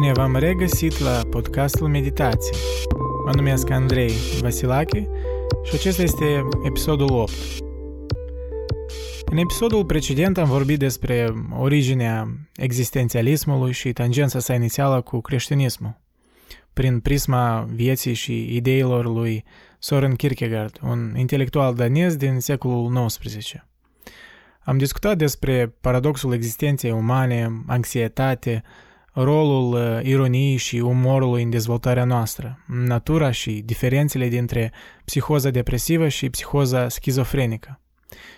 Bine v-am regăsit la podcastul Meditație. Mă numesc Andrei Vasilache și acesta este episodul 8. În episodul precedent am vorbit despre originea existențialismului și tangența sa inițială cu creștinismul, prin prisma vieții și ideilor lui Soren Kierkegaard, un intelectual danez din secolul XIX. Am discutat despre paradoxul existenței umane, anxietate, rolul uh, ironiei și umorului în dezvoltarea noastră, natura și diferențele dintre psihoza depresivă și psihoza schizofrenică.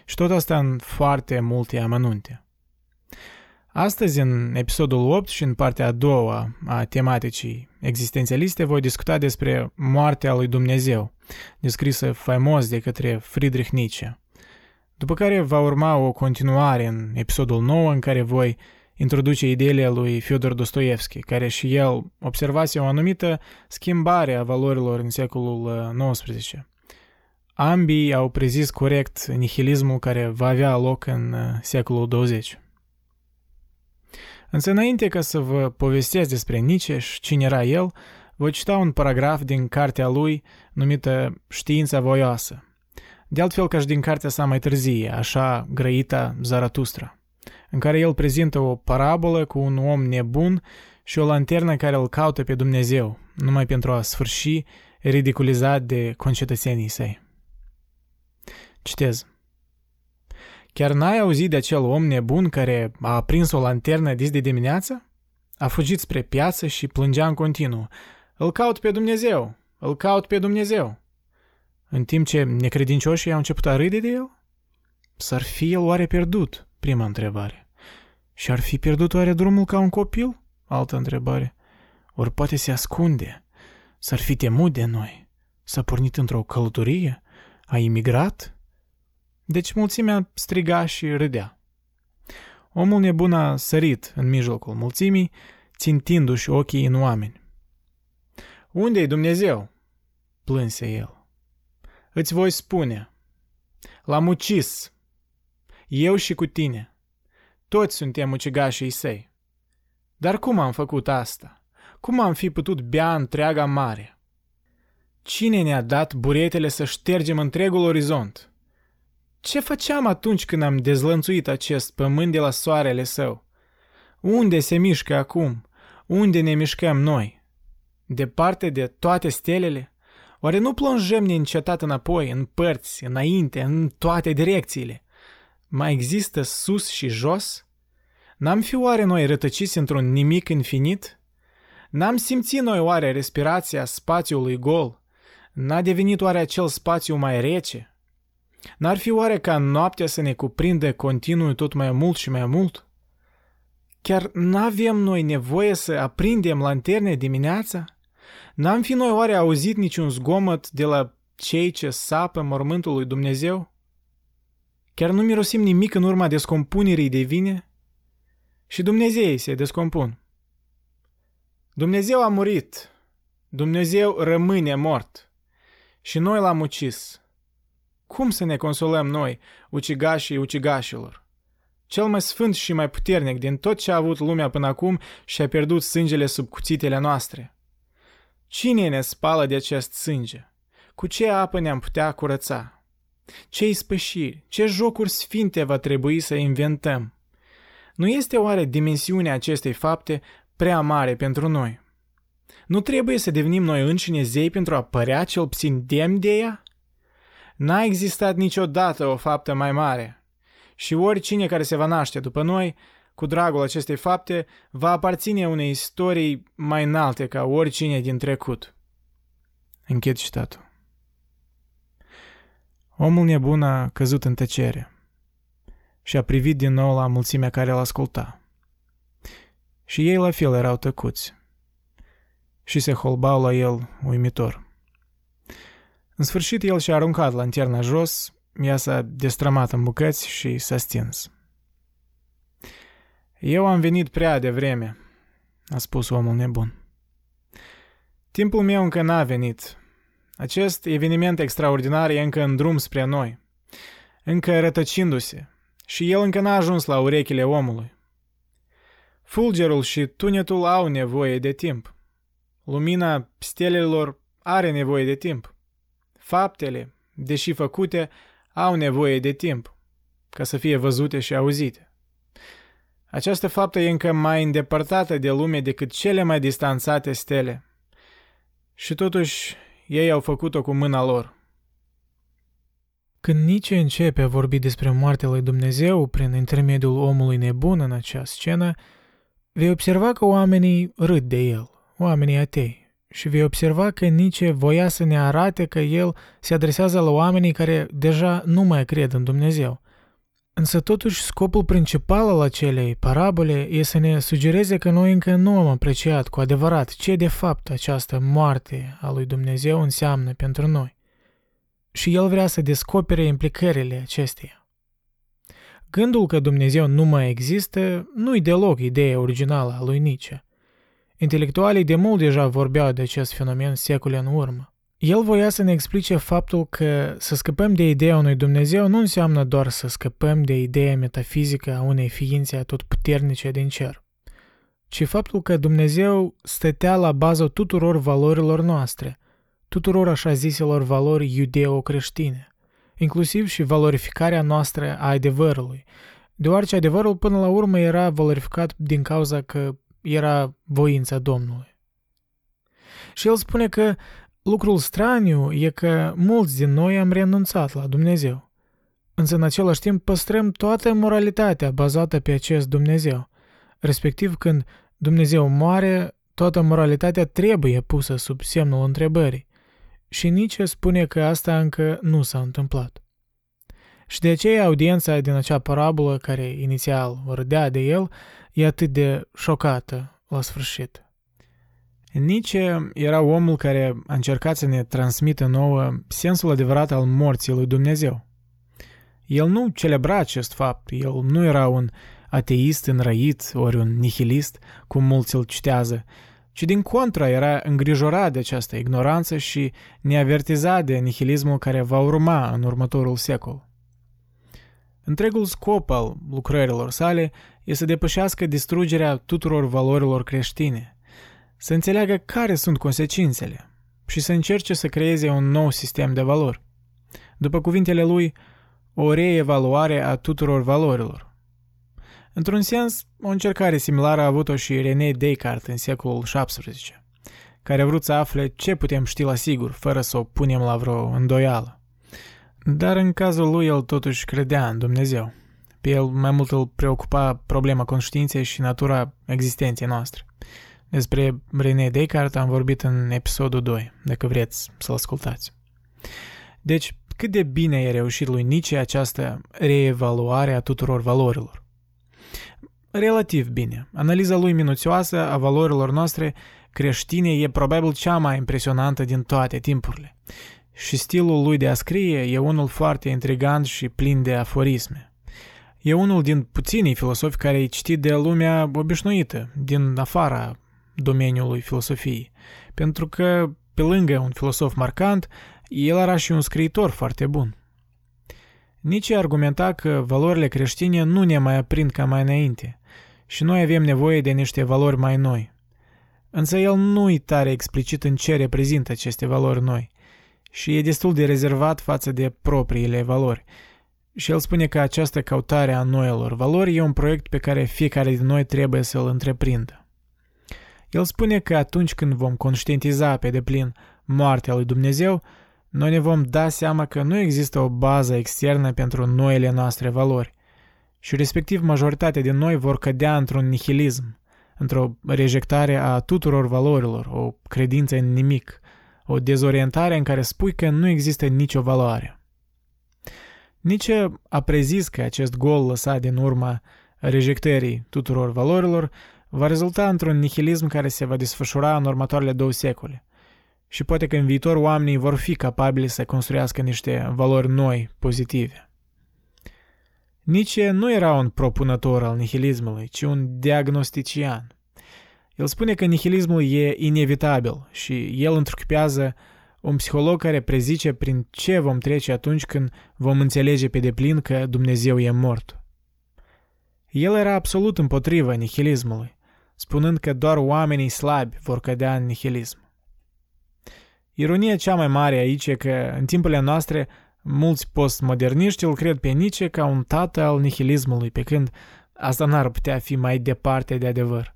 Și tot asta în foarte multe amănunte. Astăzi, în episodul 8 și în partea a doua a tematicii existențialiste, voi discuta despre moartea lui Dumnezeu, descrisă faimos de către Friedrich Nietzsche. După care va urma o continuare în episodul 9 în care voi introduce ideile lui Fyodor Dostoevski, care și el observase o anumită schimbare a valorilor în secolul XIX. Uh, Ambii au prezis corect nihilismul care va avea loc în uh, secolul 20. Însă înainte ca să vă povestesc despre Nietzsche și cine era el, voi cita un paragraf din cartea lui numită Știința voioasă. De altfel ca și din cartea sa mai târzie, așa grăita Zaratustra în care el prezintă o parabolă cu un om nebun și o lanternă care îl caută pe Dumnezeu, numai pentru a sfârși ridiculizat de concetățenii săi. Citez. Chiar n-ai auzit de acel om nebun care a aprins o lanternă dis de dimineață? A fugit spre piață și plângea în continuu. Îl caut pe Dumnezeu! Îl caut pe Dumnezeu! În timp ce necredincioșii au început a râde de el? S-ar fi el oare pierdut? Prima întrebare. Și ar fi pierdut oare drumul ca un copil? Altă întrebare. Ori poate se ascunde. S-ar fi temut de noi. S-a pornit într-o călătorie? A imigrat? Deci mulțimea striga și râdea. Omul nebun a sărit în mijlocul mulțimii, țintindu-și ochii în oameni. Unde-i Dumnezeu? plânse el. Îți voi spune. L-am ucis. Eu și cu tine. Toți suntem ucigașii săi. Dar cum am făcut asta? Cum am fi putut bea întreaga mare? Cine ne-a dat buretele să ștergem întregul orizont? Ce făceam atunci când am dezlănțuit acest pământ de la soarele său? Unde se mișcă acum? Unde ne mișcăm noi? Departe de toate stelele? Oare nu plonjăm neîncetat înapoi, în părți, înainte, în toate direcțiile? Mai există sus și jos? N-am fi oare noi rătăciți într-un nimic infinit? N-am simțit noi oare respirația spațiului gol? N-a devenit oare acel spațiu mai rece? N-ar fi oare ca noaptea să ne cuprinde continuu tot mai mult și mai mult? Chiar n-avem noi nevoie să aprindem lanterne dimineața? N-am fi noi oare auzit niciun zgomot de la cei ce sapă mormântul lui Dumnezeu? Chiar nu mirosim nimic în urma descompunerii de vine? Și Dumnezeii se descompun. Dumnezeu a murit. Dumnezeu rămâne mort. Și noi l-am ucis. Cum să ne consolăm noi, ucigașii ucigașilor? Cel mai sfânt și mai puternic din tot ce a avut lumea până acum și-a pierdut sângele sub cuțitele noastre. Cine ne spală de acest sânge? Cu ce apă ne-am putea curăța? Ce ispășiri, ce jocuri sfinte va trebui să inventăm? Nu este oare dimensiunea acestei fapte prea mare pentru noi? Nu trebuie să devenim noi înșine zei pentru a părea cel puțin demn de ea? N-a existat niciodată o faptă mai mare. Și oricine care se va naște după noi, cu dragul acestei fapte, va aparține unei istorii mai înalte ca oricine din trecut. Închid citatul. Omul nebun a căzut în tăcere și a privit din nou la mulțimea care îl asculta. Și ei la fel erau tăcuți și se holbau la el uimitor. În sfârșit el și-a aruncat lanterna jos, ea s-a destrămat în bucăți și s-a stins. Eu am venit prea devreme, a spus omul nebun. Timpul meu încă n-a venit, acest eveniment extraordinar e încă în drum spre noi, încă rătăcindu-se, și el încă n-a ajuns la urechile omului. Fulgerul și tunetul au nevoie de timp. Lumina stelelor are nevoie de timp. Faptele, deși făcute, au nevoie de timp ca să fie văzute și auzite. Această faptă e încă mai îndepărtată de lume decât cele mai distanțate stele. Și totuși, ei au făcut-o cu mâna lor. Când Nietzsche începe a vorbi despre moartea lui Dumnezeu prin intermediul omului nebun în acea scenă, vei observa că oamenii râd de el, oamenii atei, și vei observa că Nietzsche voia să ne arate că el se adresează la oamenii care deja nu mai cred în Dumnezeu. Însă totuși scopul principal al acelei parabole e să ne sugereze că noi încă nu am apreciat cu adevărat ce de fapt această moarte a lui Dumnezeu înseamnă pentru noi. Și el vrea să descopere implicările acesteia. Gândul că Dumnezeu nu mai există nu-i deloc ideea originală a lui Nietzsche. Intelectualii de mult deja vorbeau de acest fenomen secole în urmă. El voia să ne explice faptul că să scăpăm de ideea unui Dumnezeu nu înseamnă doar să scăpăm de ideea metafizică a unei ființe atotputernice din cer, ci faptul că Dumnezeu stătea la bază tuturor valorilor noastre, tuturor așa ziselor valori iudeo-creștine, inclusiv și valorificarea noastră a adevărului, deoarece adevărul până la urmă era valorificat din cauza că era voința Domnului. Și el spune că Lucrul straniu e că mulți din noi am renunțat la Dumnezeu. Însă în același timp păstrăm toată moralitatea bazată pe acest Dumnezeu. Respectiv când Dumnezeu moare, toată moralitatea trebuie pusă sub semnul întrebării. Și nici spune că asta încă nu s-a întâmplat. Și de aceea audiența din acea parabolă, care inițial râdea de el, e atât de șocată la sfârșit. Nietzsche era omul care a încercat să ne transmită nouă sensul adevărat al morții lui Dumnezeu. El nu celebra acest fapt, el nu era un ateist înrăit ori un nihilist, cum mulți îl citează, ci din contra era îngrijorat de această ignoranță și ne avertiza de nihilismul care va urma în următorul secol. Întregul scop al lucrărilor sale este să depășească distrugerea tuturor valorilor creștine – să înțeleagă care sunt consecințele și să încerce să creeze un nou sistem de valori. După cuvintele lui, o reevaluare a tuturor valorilor. Într-un sens, o încercare similară a avut-o și René Descartes în secolul XVII, care a vrut să afle ce putem ști la sigur, fără să o punem la vreo îndoială. Dar în cazul lui el totuși credea în Dumnezeu. Pe el mai mult îl preocupa problema conștiinței și natura existenței noastre. Despre René Descartes am vorbit în episodul 2, dacă vreți să-l ascultați. Deci, cât de bine a reușit lui Nietzsche această reevaluare a tuturor valorilor? Relativ bine. Analiza lui minuțioasă a valorilor noastre creștine e probabil cea mai impresionantă din toate timpurile. Și stilul lui de a scrie e unul foarte intrigant și plin de aforisme. E unul din puținii filosofi care e citit de lumea obișnuită, din afara domeniului filosofiei, pentru că, pe lângă un filosof marcant, el era și un scriitor foarte bun. Nici argumenta că valorile creștine nu ne mai aprind ca mai înainte și noi avem nevoie de niște valori mai noi. Însă el nu-i tare explicit în ce reprezintă aceste valori noi și e destul de rezervat față de propriile valori. Și el spune că această căutare a noilor valori e un proiect pe care fiecare din noi trebuie să-l întreprindă. El spune că atunci când vom conștientiza pe deplin moartea lui Dumnezeu, noi ne vom da seama că nu există o bază externă pentru noile noastre valori și respectiv majoritatea din noi vor cădea într-un nihilism, într-o rejectare a tuturor valorilor, o credință în nimic, o dezorientare în care spui că nu există nicio valoare. Nici a prezis că acest gol lăsat din urma rejectării tuturor valorilor va rezulta într-un nihilism care se va desfășura în următoarele două secole. Și poate că în viitor oamenii vor fi capabili să construiască niște valori noi, pozitive. Nietzsche nu era un propunător al nihilismului, ci un diagnostician. El spune că nihilismul e inevitabil și el întruchipează un psiholog care prezice prin ce vom trece atunci când vom înțelege pe deplin că Dumnezeu e mort. El era absolut împotriva nihilismului spunând că doar oamenii slabi vor cădea în nihilism. Ironia cea mai mare aici e că, în timpurile noastre, mulți postmoderniști îl cred pe Nietzsche ca un tată al nihilismului, pe când asta n-ar putea fi mai departe de adevăr.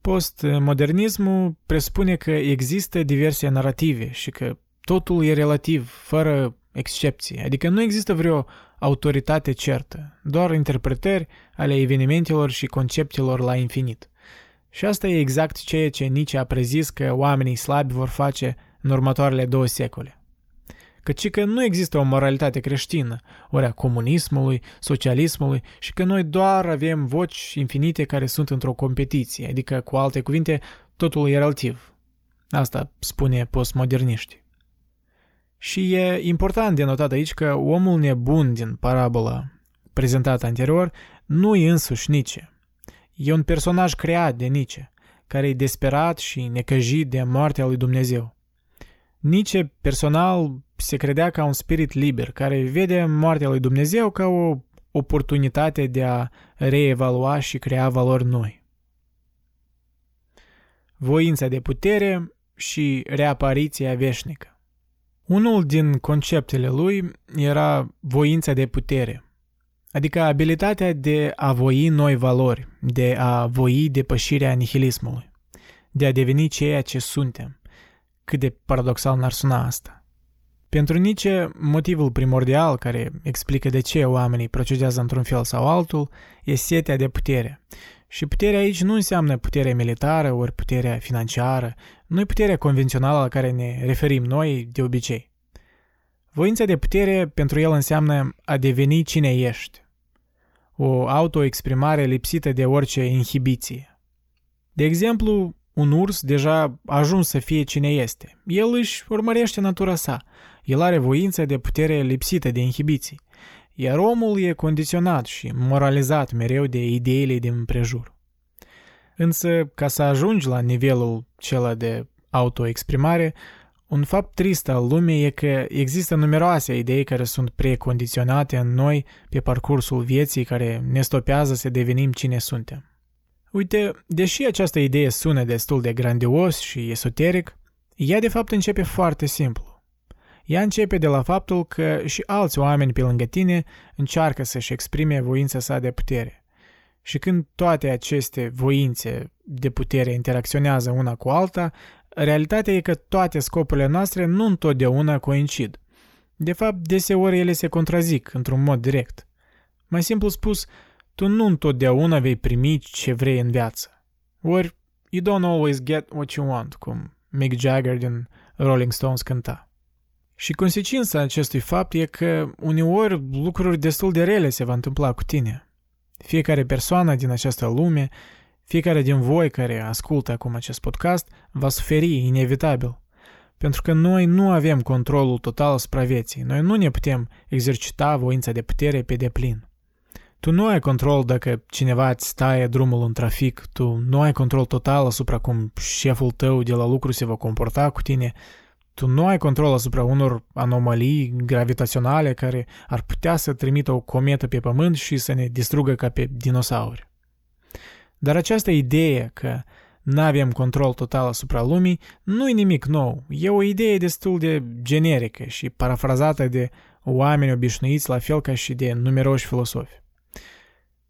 Postmodernismul presupune că există diverse narrative și că totul e relativ, fără excepții, adică nu există vreo autoritate certă, doar interpretări ale evenimentelor și conceptelor la infinit. Și asta e exact ceea ce Nietzsche a prezis că oamenii slabi vor face în următoarele două secole. Căci că nu există o moralitate creștină, ori a comunismului, socialismului și că noi doar avem voci infinite care sunt într-o competiție, adică, cu alte cuvinte, totul e relativ. Asta spune postmoderniști. Și e important de notat aici că omul nebun din parabola prezentată anterior nu e însuși Nietzsche. E un personaj creat de Nietzsche, care e desperat și necăjit de moartea lui Dumnezeu. Nietzsche personal se credea ca un spirit liber, care vede moartea lui Dumnezeu ca o oportunitate de a reevalua și crea valori noi. Voința de putere și reapariția veșnică. Unul din conceptele lui era voința de putere, adică abilitatea de a voi noi valori, de a voi depășirea nihilismului, de a deveni ceea ce suntem. Cât de paradoxal n-ar suna asta. Pentru Nietzsche, motivul primordial care explică de ce oamenii procedează într-un fel sau altul e setea de putere. Și puterea aici nu înseamnă puterea militară ori puterea financiară, nu e puterea convențională la care ne referim noi de obicei. Voința de putere pentru el înseamnă a deveni cine ești. O autoexprimare lipsită de orice inhibiție. De exemplu, un urs deja a ajuns să fie cine este. El își urmărește natura sa. El are voința de putere lipsită de inhibiții. Iar omul e condiționat și moralizat mereu de ideile din prejur. Însă, ca să ajungi la nivelul cela de autoexprimare, un fapt trist al lumii e că există numeroase idei care sunt precondiționate în noi pe parcursul vieții care ne stopează să devenim cine suntem. Uite, deși această idee sună destul de grandios și esoteric, ea de fapt începe foarte simplu. Ea începe de la faptul că și alți oameni pe lângă tine încearcă să-și exprime voința sa de putere. Și când toate aceste voințe de putere interacționează una cu alta, realitatea e că toate scopurile noastre nu întotdeauna coincid. De fapt, deseori ele se contrazic într-un mod direct. Mai simplu spus, tu nu întotdeauna vei primi ce vrei în viață. Ori, you don't always get what you want, cum Mick Jagger din Rolling Stones cânta. Și consecința acestui fapt e că uneori lucruri destul de rele se va întâmpla cu tine. Fiecare persoană din această lume, fiecare din voi care ascultă acum acest podcast, va suferi inevitabil. Pentru că noi nu avem controlul total asupra vieții. Noi nu ne putem exercita voința de putere pe deplin. Tu nu ai control dacă cineva îți taie drumul în trafic, tu nu ai control total asupra cum șeful tău de la lucru se va comporta cu tine, tu nu ai control asupra unor anomalii gravitaționale care ar putea să trimită o cometă pe pământ și să ne distrugă ca pe dinosauri. Dar această idee că nu avem control total asupra lumii nu e nimic nou. E o idee destul de generică și parafrazată de oameni obișnuiți la fel ca și de numeroși filosofi.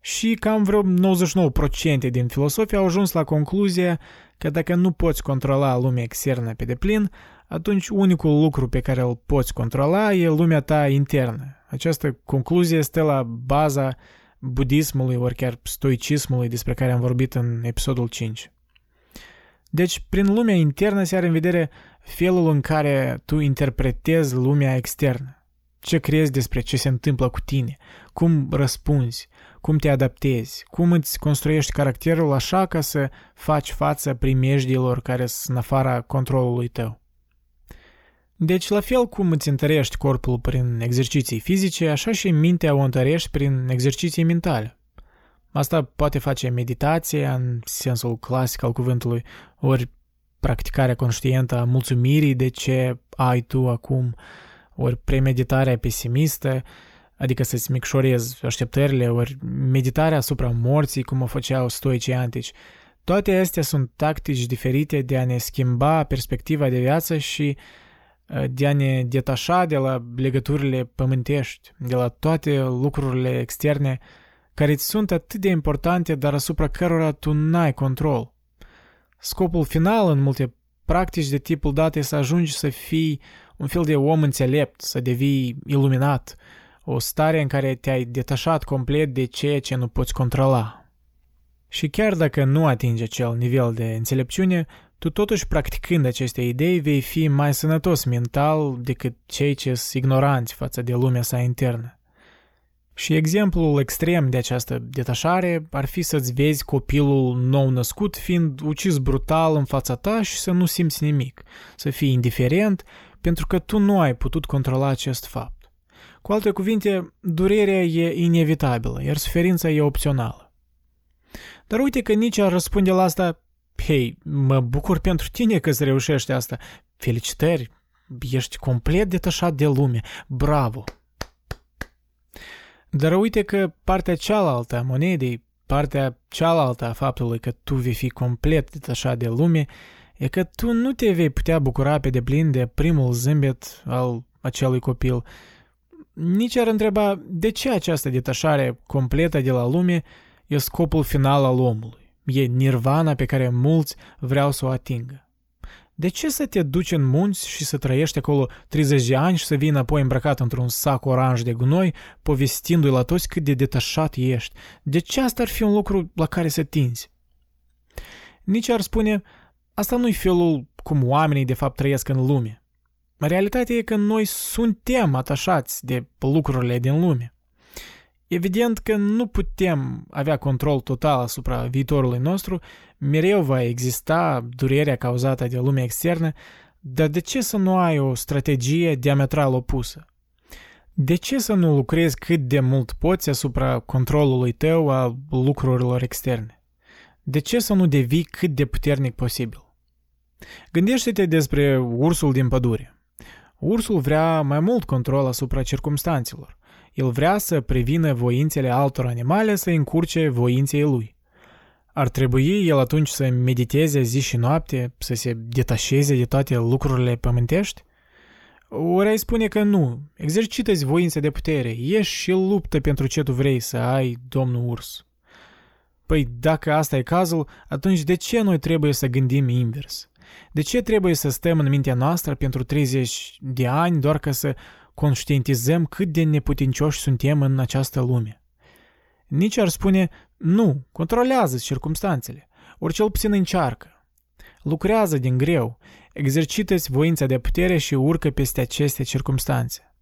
Și cam vreo 99% din filosofii au ajuns la concluzia că dacă nu poți controla lumea externă pe deplin, atunci unicul lucru pe care îl poți controla e lumea ta internă. Această concluzie este la baza budismului, ori chiar stoicismului despre care am vorbit în episodul 5. Deci, prin lumea internă se are în vedere felul în care tu interpretezi lumea externă. Ce crezi despre ce se întâmplă cu tine, cum răspunzi, cum te adaptezi, cum îți construiești caracterul așa ca să faci față primejdilor care sunt în afara controlului tău. Deci, la fel cum îți întărești corpul prin exerciții fizice, așa și mintea o întărești prin exerciții mentale. Asta poate face meditație în sensul clasic al cuvântului, ori practicarea conștientă a mulțumirii de ce ai tu acum, ori premeditarea pesimistă, adică să-ți micșorezi așteptările, ori meditarea asupra morții, cum o făceau stoicii antici. Toate astea sunt tactici diferite de a ne schimba perspectiva de viață și uh, de a ne detașa de la legăturile pământești, de la toate lucrurile externe care îți sunt atât de importante, dar asupra cărora tu n-ai control. Scopul final în multe practici de tipul dat să ajungi să fii un fel de om înțelept, să devii iluminat, o stare în care te-ai detașat complet de ceea ce nu poți controla. Și chiar dacă nu atingi acel nivel de înțelepciune, tu totuși practicând aceste idei vei fi mai sănătos mental decât cei ce sunt ignoranți față de lumea sa internă. Și exemplul extrem de această detașare ar fi să-ți vezi copilul nou născut fiind ucis brutal în fața ta și să nu simți nimic, să fii indiferent pentru că tu nu ai putut controla acest fapt. Cu alte cuvinte, durerea e inevitabilă, iar suferința e opțională. Dar uite că nici ar răspunde la asta, hei, mă bucur pentru tine că îți reușești asta, felicitări, ești complet detașat de lume, bravo! Dar uite că partea cealaltă a monedei, partea cealaltă a faptului că tu vei fi complet detașat de lume, e că tu nu te vei putea bucura pe deplin de primul zâmbet al acelui copil. Nici ar întreba de ce această detașare completă de la lume e scopul final al omului. E nirvana pe care mulți vreau să o atingă. De ce să te duci în munți și să trăiești acolo 30 de ani și să vii înapoi îmbrăcat într-un sac oranj de gunoi, povestindu-i la toți cât de detașat ești? De ce asta ar fi un lucru la care să tinzi? Nici ar spune, asta nu-i felul cum oamenii de fapt trăiesc în lume. Realitatea e că noi suntem atașați de lucrurile din lume. Evident că nu putem avea control total asupra viitorului nostru, mereu va exista durerea cauzată de lumea externă, dar de ce să nu ai o strategie diametral opusă? De ce să nu lucrezi cât de mult poți asupra controlului tău a lucrurilor externe? De ce să nu devii cât de puternic posibil? Gândește-te despre ursul din pădure. Ursul vrea mai mult control asupra circumstanțelor. El vrea să prevină voințele altor animale să încurce voinței lui. Ar trebui el atunci să mediteze zi și noapte, să se detașeze de toate lucrurile pământești? Ori ai spune că nu, exercită-ți voința de putere, ieși și luptă pentru ce tu vrei să ai, domnul urs. Păi dacă asta e cazul, atunci de ce noi trebuie să gândim invers? De ce trebuie să stăm în mintea noastră pentru 30 de ani doar ca să conștientizăm cât de neputincioși suntem în această lume. Nici ar spune, nu, controlează circumstanțele, ori cel puțin încearcă. Lucrează din greu, exercită-ți voința de putere și urcă peste aceste circumstanțe.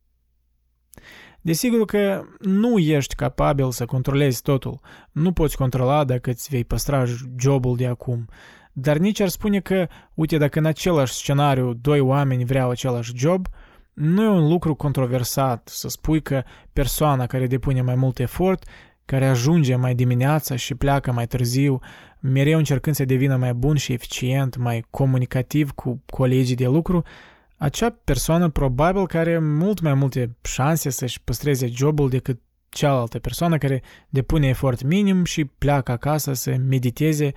Desigur că nu ești capabil să controlezi totul, nu poți controla dacă îți vei păstra jobul de acum, dar nici ar spune că, uite, dacă în același scenariu doi oameni vreau același job, nu e un lucru controversat să spui că persoana care depune mai mult efort, care ajunge mai dimineața și pleacă mai târziu, mereu încercând să devină mai bun și eficient, mai comunicativ cu colegii de lucru, acea persoană probabil care are mult mai multe șanse să-și păstreze jobul decât cealaltă persoană care depune efort minim și pleacă acasă să mediteze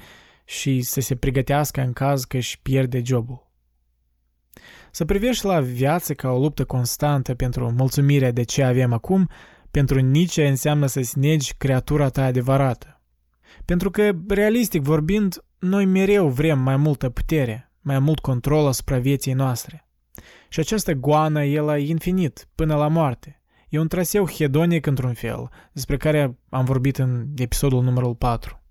și să se pregătească în caz că își pierde jobul. Să privești la viață ca o luptă constantă pentru mulțumirea de ce avem acum, pentru nici înseamnă să-ți negi creatura ta adevărată. Pentru că, realistic vorbind, noi mereu vrem mai multă putere, mai mult control asupra vieții noastre. Și această goană e la infinit, până la moarte. E un traseu hedonic într-un fel, despre care am vorbit în episodul numărul 4.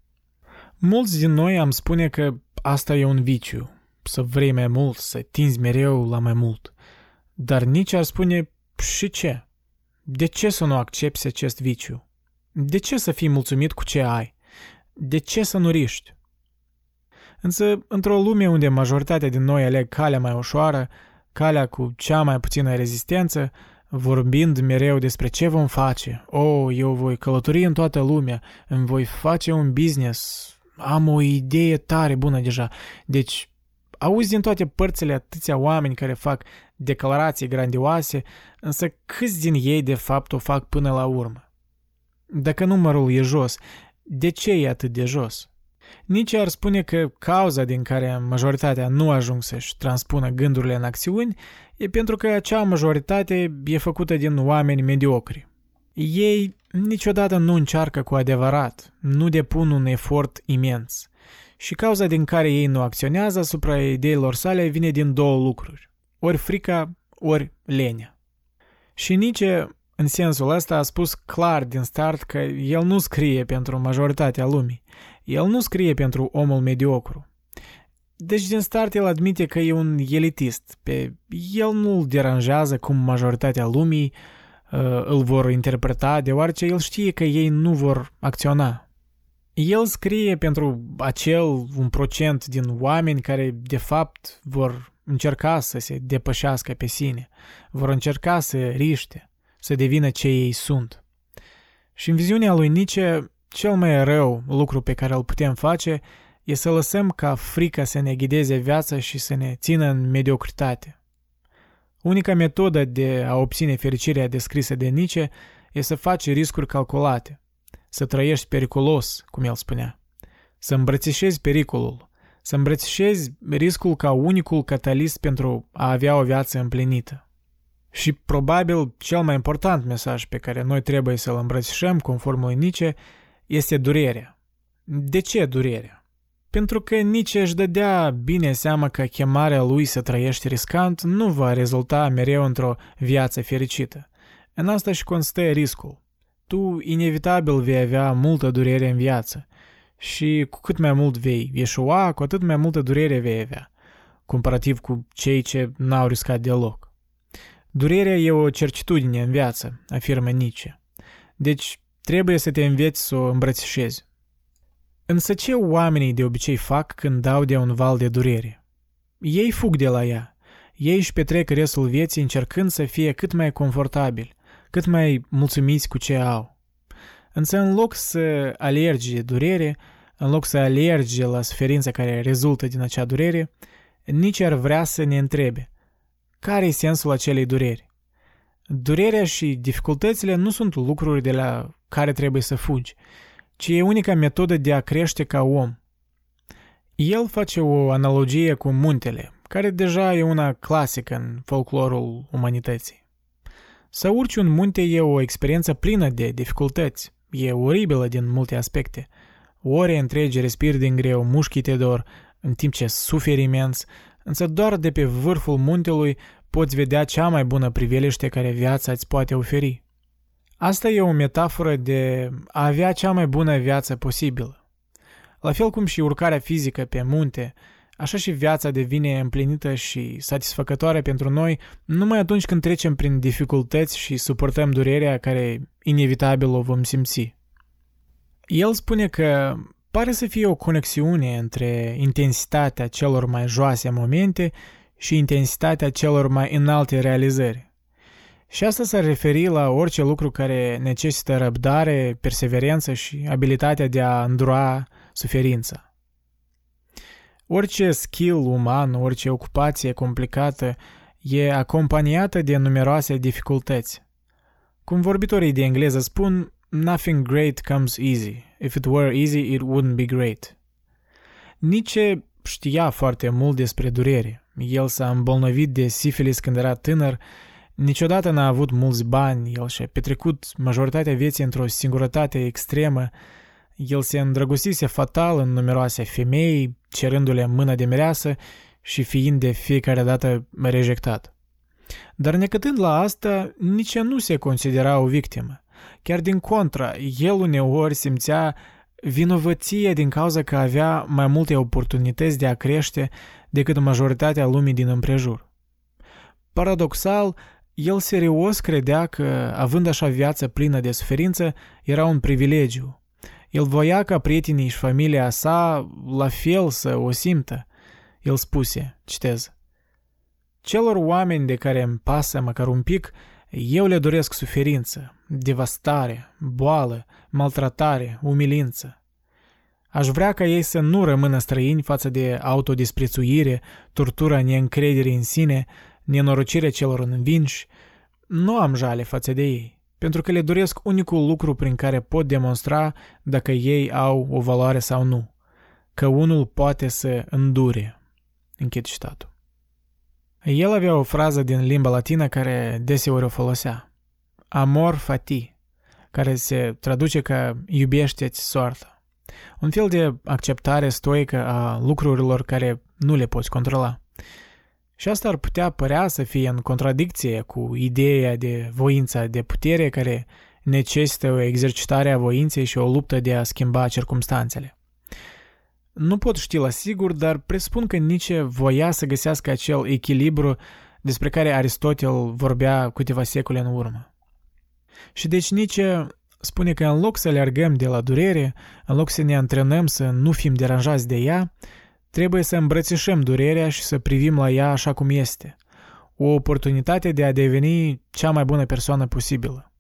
Mulți din noi am spune că asta e un viciu, să vrei mai mult, să tinzi mereu la mai mult. Dar nici ar spune și ce? De ce să nu accepti acest viciu? De ce să fii mulțumit cu ce ai? De ce să nu riști? Însă, într-o lume unde majoritatea din noi aleg calea mai ușoară, calea cu cea mai puțină rezistență, vorbind mereu despre ce vom face. Oh, eu voi călători în toată lumea, îmi voi face un business, am o idee tare bună deja. Deci, Auzi din toate părțile atâția oameni care fac declarații grandioase, însă câți din ei de fapt o fac până la urmă? Dacă numărul e jos, de ce e atât de jos? Nici ar spune că cauza din care majoritatea nu ajung să-și transpună gândurile în acțiuni e pentru că acea majoritate e făcută din oameni mediocri. Ei niciodată nu încearcă cu adevărat, nu depun un efort imens. Și cauza din care ei nu acționează asupra ideilor sale vine din două lucruri. Ori frica, ori lenea. Și Nietzsche, în sensul ăsta, a spus clar din start că el nu scrie pentru majoritatea lumii. El nu scrie pentru omul mediocru. Deci din start el admite că e un elitist. Pe el nu îl deranjează cum majoritatea lumii uh, îl vor interpreta, deoarece el știe că ei nu vor acționa. El scrie pentru acel un procent din oameni care de fapt vor încerca să se depășească pe sine, vor încerca să riște, să devină ce ei sunt. Și în viziunea lui Nietzsche, cel mai rău lucru pe care îl putem face e să lăsăm ca frica să ne ghideze viața și să ne țină în mediocritate. Unica metodă de a obține fericirea descrisă de Nietzsche e să faci riscuri calculate, să trăiești periculos, cum el spunea, să îmbrățișezi pericolul, să îmbrățișezi riscul ca unicul catalist pentru a avea o viață împlinită. Și probabil cel mai important mesaj pe care noi trebuie să-l îmbrățișăm conform lui Nietzsche este durerea. De ce durerea? Pentru că Nietzsche își dădea bine seama că chemarea lui să trăiești riscant nu va rezulta mereu într-o viață fericită. În asta și constă riscul. Tu inevitabil vei avea multă durere în viață și cu cât mai mult vei ieșua, cu atât mai multă durere vei avea, comparativ cu cei ce n-au riscat deloc. Durerea e o certitudine în viață, afirmă Nietzsche. Deci trebuie să te înveți să o îmbrățișezi. Însă ce oamenii de obicei fac când dau de un val de durere? Ei fug de la ea. Ei își petrec restul vieții încercând să fie cât mai confortabil, cât mai mulțumiți cu ce au. Însă în loc să alergi de durere, în loc să alergi la suferința care rezultă din acea durere, nici ar vrea să ne întrebe care e sensul acelei dureri. Durerea și dificultățile nu sunt lucruri de la care trebuie să fugi, ci e unica metodă de a crește ca om. El face o analogie cu muntele, care deja e una clasică în folclorul umanității. Să urci un munte e o experiență plină de dificultăți, e oribilă din multe aspecte. Ore întregi respiri din greu, mușchii te dor, în timp ce suferi imens, însă doar de pe vârful muntelui poți vedea cea mai bună priveliște care viața îți poate oferi. Asta e o metaforă de a avea cea mai bună viață posibilă. La fel cum și urcarea fizică pe munte, așa și viața devine împlinită și satisfăcătoare pentru noi numai atunci când trecem prin dificultăți și suportăm durerea care inevitabil o vom simți. El spune că pare să fie o conexiune între intensitatea celor mai joase momente și intensitatea celor mai înalte realizări. Și asta s-ar referi la orice lucru care necesită răbdare, perseverență și abilitatea de a îndura suferința. Orice skill uman, orice ocupație complicată e acompaniată de numeroase dificultăți. Cum vorbitorii de engleză spun, nothing great comes easy. If it were easy, it wouldn't be great. Nietzsche știa foarte mult despre durere. El s-a îmbolnăvit de sifilis când era tânăr Niciodată n-a avut mulți bani, el și-a petrecut majoritatea vieții într-o singurătate extremă, el se îndrăgostise fatal în numeroase femei, cerându-le mână de mireasă și fiind de fiecare dată rejectat. Dar necătând la asta, nici nu se considera o victimă. Chiar din contra, el uneori simțea vinovăție din cauza că avea mai multe oportunități de a crește decât majoritatea lumii din împrejur. Paradoxal, el serios credea că, având așa viață plină de suferință, era un privilegiu. El voia ca prietenii și familia sa la fel să o simtă. El spuse, citez, Celor oameni de care îmi pasă măcar un pic, eu le doresc suferință, devastare, boală, maltratare, umilință. Aș vrea ca ei să nu rămână străini față de autodisprețuire, tortura neîncrederii în sine nenorocirea celor învinși, nu am jale față de ei, pentru că le doresc unicul lucru prin care pot demonstra dacă ei au o valoare sau nu. că unul poate să îndure. Închid citatul. El avea o frază din limba latină care deseori o folosea. Amor fati, care se traduce ca iubește-ți soarta. Un fel de acceptare stoică a lucrurilor care nu le poți controla. Și asta ar putea părea să fie în contradicție cu ideea de voința de putere care necesită o exercitare a voinței și o luptă de a schimba circumstanțele. Nu pot ști la sigur, dar presupun că Nietzsche voia să găsească acel echilibru despre care Aristotel vorbea câteva secole în urmă. Și deci Nietzsche spune că în loc să alergăm de la durere, în loc să ne antrenăm să nu fim deranjați de ea, trebuie să îmbrățișăm durerea și să privim la ea așa cum este. O oportunitate de a deveni cea mai bună persoană posibilă.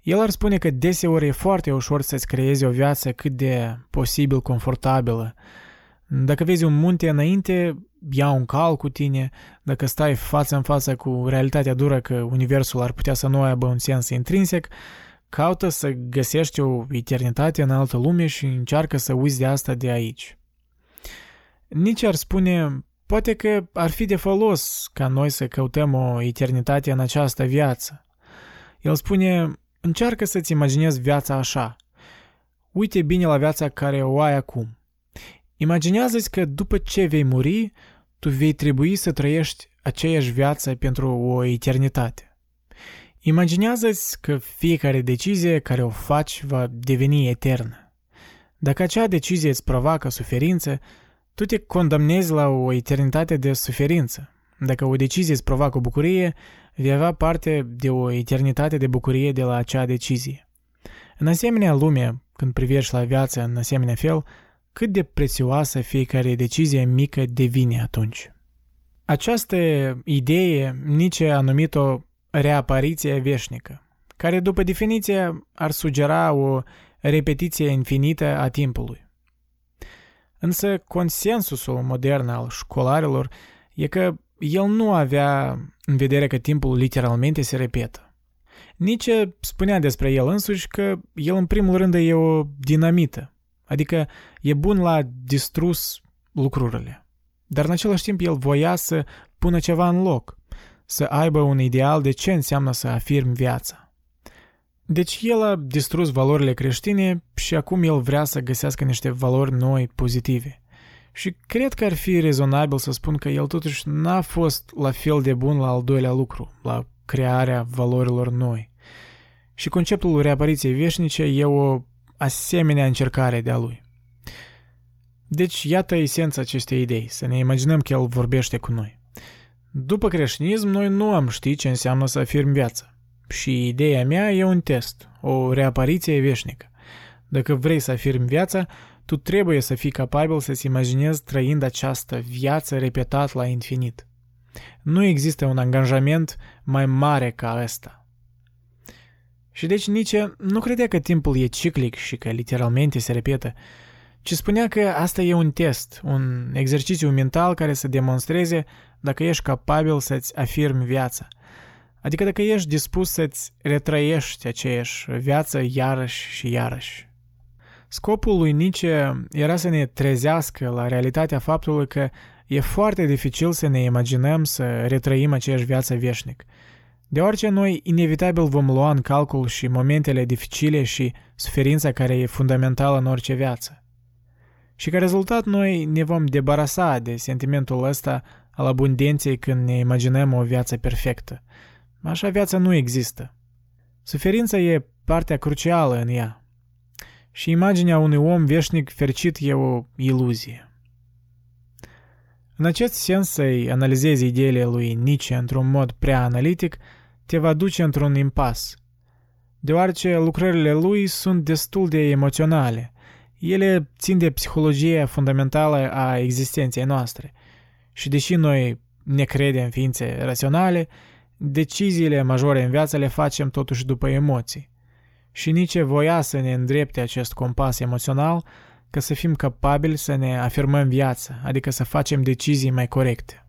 El ar spune că deseori e foarte ușor să-ți creezi o viață cât de posibil confortabilă. Dacă vezi un munte înainte, ia un cal cu tine, dacă stai față în față cu realitatea dură că universul ar putea să nu aibă un sens intrinsec, caută să găsești o eternitate în altă lume și încearcă să uiți de asta de aici. Nici ar spune, poate că ar fi de folos ca noi să căutăm o eternitate în această viață. El spune, Încearcă să-ți imaginezi viața așa. Uite bine la viața care o ai acum. Imaginează-ți că după ce vei muri, tu vei trebui să trăiești aceeași viață pentru o eternitate. Imaginează-ți că fiecare decizie care o faci va deveni eternă. Dacă acea decizie îți provoacă suferință, tu te condamnezi la o eternitate de suferință. Dacă o decizie îți provoacă bucurie, vei avea parte de o eternitate de bucurie de la acea decizie. În asemenea lume, când privești la viață în asemenea fel, cât de prețioasă fiecare decizie mică devine atunci. Această idee Nietzsche a numit-o reapariție veșnică, care după definiție ar sugera o repetiție infinită a timpului. Însă consensusul modern al școlarilor e că el nu avea în vedere că timpul literalmente se repetă. Nietzsche spunea despre el însuși că el în primul rând e o dinamită, adică e bun la distrus lucrurile. Dar în același timp el voia să pună ceva în loc, să aibă un ideal de ce înseamnă să afirm viața. Deci el a distrus valorile creștine și acum el vrea să găsească niște valori noi, pozitive – și cred că ar fi rezonabil să spun că el totuși n-a fost la fel de bun la al doilea lucru, la crearea valorilor noi. Și conceptul reapariției veșnice e o asemenea încercare de-a lui. Deci, iată esența acestei idei, să ne imaginăm că el vorbește cu noi. După creștinism, noi nu am ști ce înseamnă să afirm viața. Și ideea mea e un test, o reapariție veșnică. Dacă vrei să afirmi viața, tu trebuie să fii capabil să-ți imaginezi trăind această viață repetat la infinit. Nu există un angajament mai mare ca ăsta. Și deci Nietzsche nu credea că timpul e ciclic și că literalmente se repetă, ci spunea că asta e un test, un exercițiu mental care să demonstreze dacă ești capabil să-ți afirmi viața. Adică dacă ești dispus să-ți retrăiești aceeași viață iarăși și iarăși. Scopul lui Nietzsche era să ne trezească la realitatea faptului că e foarte dificil să ne imaginăm să retrăim aceeași viață veșnic, deoarece noi inevitabil vom lua în calcul și momentele dificile și suferința care e fundamentală în orice viață. Și ca rezultat noi ne vom debarasa de sentimentul ăsta al abundenței când ne imaginăm o viață perfectă. Așa viața nu există. Suferința e partea crucială în ea, și imaginea unui om veșnic fericit e o iluzie. În acest sens, să-i analizezi ideile lui Nietzsche într-un mod prea analitic te va duce într-un impas, deoarece lucrările lui sunt destul de emoționale. Ele țin de psihologia fundamentală a existenței noastre și deși noi ne credem ființe raționale, deciziile majore în viață le facem totuși după emoții și nici voia să ne îndrepte acest compas emoțional ca să fim capabili să ne afirmăm viața, adică să facem decizii mai corecte.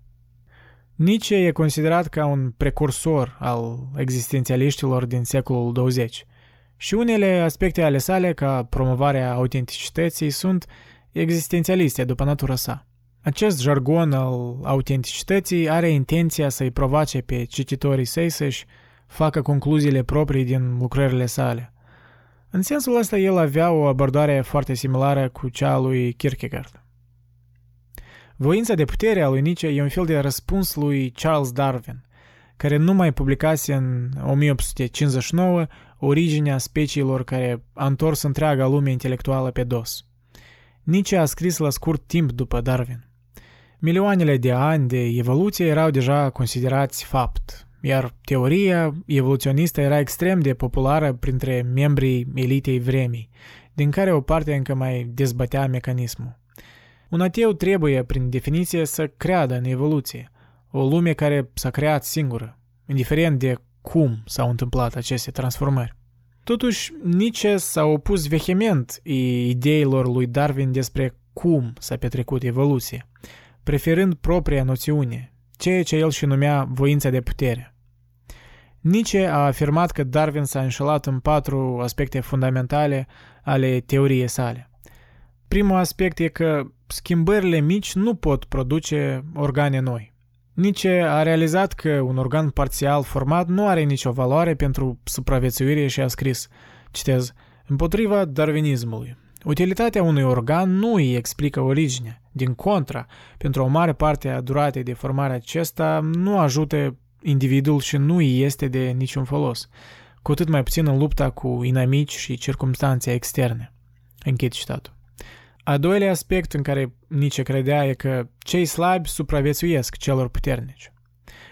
Nietzsche e considerat ca un precursor al existențialiștilor din secolul 20 și unele aspecte ale sale, ca promovarea autenticității, sunt existențialiste după natura sa. Acest jargon al autenticității are intenția să-i provoace pe cititorii săi să-și facă concluziile proprii din lucrările sale. În sensul ăsta el avea o abordare foarte similară cu cea a lui Kierkegaard. Voința de putere a lui Nietzsche e un fel de răspuns lui Charles Darwin, care nu mai publicase în 1859 originea speciilor care a întors întreaga lume intelectuală pe dos. Nietzsche a scris la scurt timp după Darwin. Milioanele de ani de evoluție erau deja considerați fapt, iar teoria evoluționistă era extrem de populară printre membrii elitei vremii, din care o parte încă mai dezbătea mecanismul. Un ateu trebuie, prin definiție, să creadă în evoluție, o lume care s-a creat singură, indiferent de cum s-au întâmplat aceste transformări. Totuși, Nietzsche s-a opus vehement ideilor lui Darwin despre cum s-a petrecut evoluția, preferând propria noțiune, ceea ce el și numea voința de putere. Nietzsche a afirmat că Darwin s-a înșelat în patru aspecte fundamentale ale teoriei sale. Primul aspect e că schimbările mici nu pot produce organe noi. Nietzsche a realizat că un organ parțial format nu are nicio valoare pentru supraviețuire și a scris, citez, împotriva darwinismului. Utilitatea unui organ nu îi explică originea. Din contra, pentru o mare parte a duratei de formare acesta nu ajută individul și nu îi este de niciun folos, cu atât mai puțin în lupta cu inamici și circumstanțe externe. Închid citatul. A doilea aspect în care Nietzsche credea e că cei slabi supraviețuiesc celor puternici.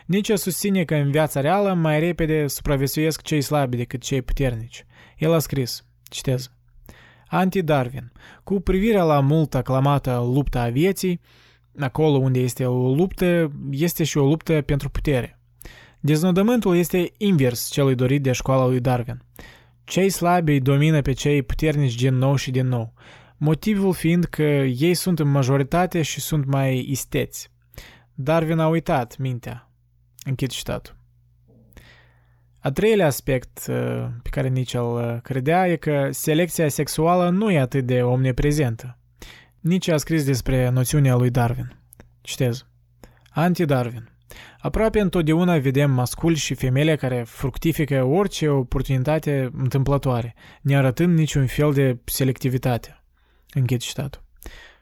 Nietzsche susține că în viața reală mai repede supraviețuiesc cei slabi decât cei puternici. El a scris, citez, Anti-Darwin, cu privire la mult aclamată lupta a vieții, acolo unde este o luptă, este și o luptă pentru putere. Deznodământul este invers celui dorit de școala lui Darwin. Cei slabi îi domină pe cei puternici din nou și din nou, motivul fiind că ei sunt în majoritate și sunt mai isteți. Darwin a uitat mintea. Închid citatul. A treilea aspect uh, pe care nici el uh, credea e că selecția sexuală nu e atât de omniprezentă. Nici a scris despre noțiunea lui Darwin. Citez. Anti-Darwin. Aproape întotdeauna vedem masculi și femele care fructifică orice oportunitate întâmplătoare, nearătând niciun fel de selectivitate. Închid citatul.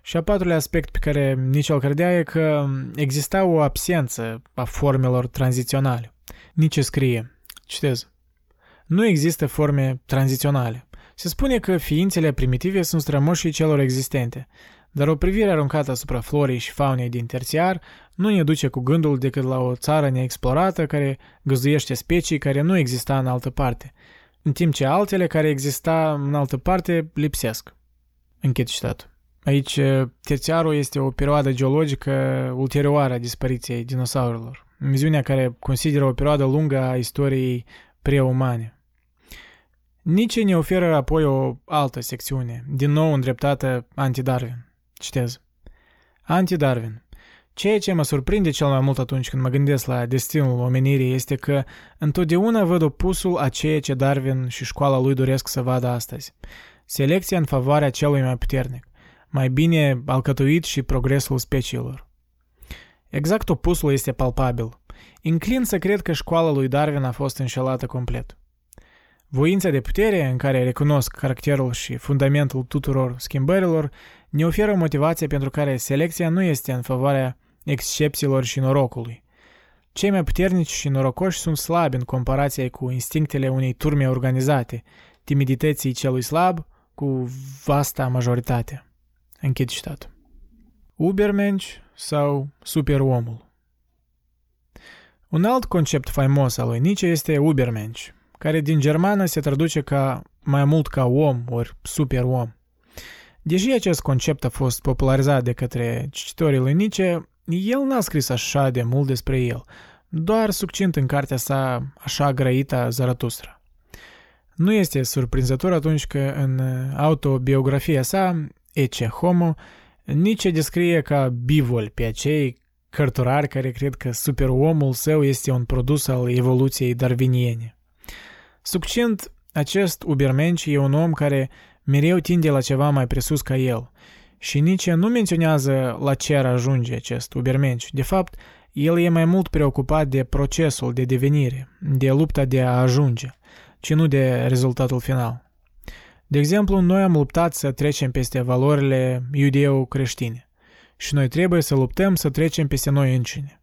Și a patrulea aspect pe care nici el credea e că exista o absență a formelor tranziționale. Nici scrie, citez, nu există forme tranziționale. Se spune că ființele primitive sunt strămoșii celor existente, dar o privire aruncată asupra florii și faunei din terțiar nu ne duce cu gândul decât la o țară neexplorată care găzduiește specii care nu exista în altă parte, în timp ce altele care exista în altă parte lipsesc. Închid citatul. Aici, terțiarul este o perioadă geologică ulterioară a dispariției dinosaurilor, viziunea care consideră o perioadă lungă a istoriei preumane. Nici ne oferă apoi o altă secțiune, din nou îndreptată anti-Darwin. Citez. Anti-Darwin. Ceea ce mă surprinde cel mai mult atunci când mă gândesc la destinul omenirii este că întotdeauna văd opusul a ceea ce Darwin și școala lui doresc să vadă astăzi. Selecția în favoarea celui mai puternic, mai bine alcătuit și progresul speciilor. Exact opusul este palpabil. Inclin să cred că școala lui Darwin a fost înșelată complet. Voința de putere, în care recunosc caracterul și fundamentul tuturor schimbărilor, ne oferă motivația pentru care selecția nu este în favoarea excepțiilor și norocului. Cei mai puternici și norocoși sunt slabi în comparație cu instinctele unei turme organizate, timidității celui slab cu vasta majoritate. Închid citatul. Ubermensch sau superomul. Un alt concept faimos al lui Nietzsche este Ubermensch, care din germană se traduce ca mai mult ca om ori superom. Deși acest concept a fost popularizat de către cititorii lui Nietzsche, el n-a scris așa de mult despre el, doar succint în cartea sa așa grăită Zaratustra. Nu este surprinzător atunci că în autobiografia sa, Ece Homo, Nietzsche descrie ca bivol pe acei cărturari care cred că superomul său este un produs al evoluției darwiniene. Succint, acest Ubermensch e un om care mereu tinde la ceva mai presus ca el Și nici nu menționează la ce ar ajunge acest ubermenci. De fapt, el e mai mult preocupat de procesul de devenire, de lupta de a ajunge, ci nu de rezultatul final. De exemplu, noi am luptat să trecem peste valorile iudeo-creștine și noi trebuie să luptăm să trecem peste noi înșine.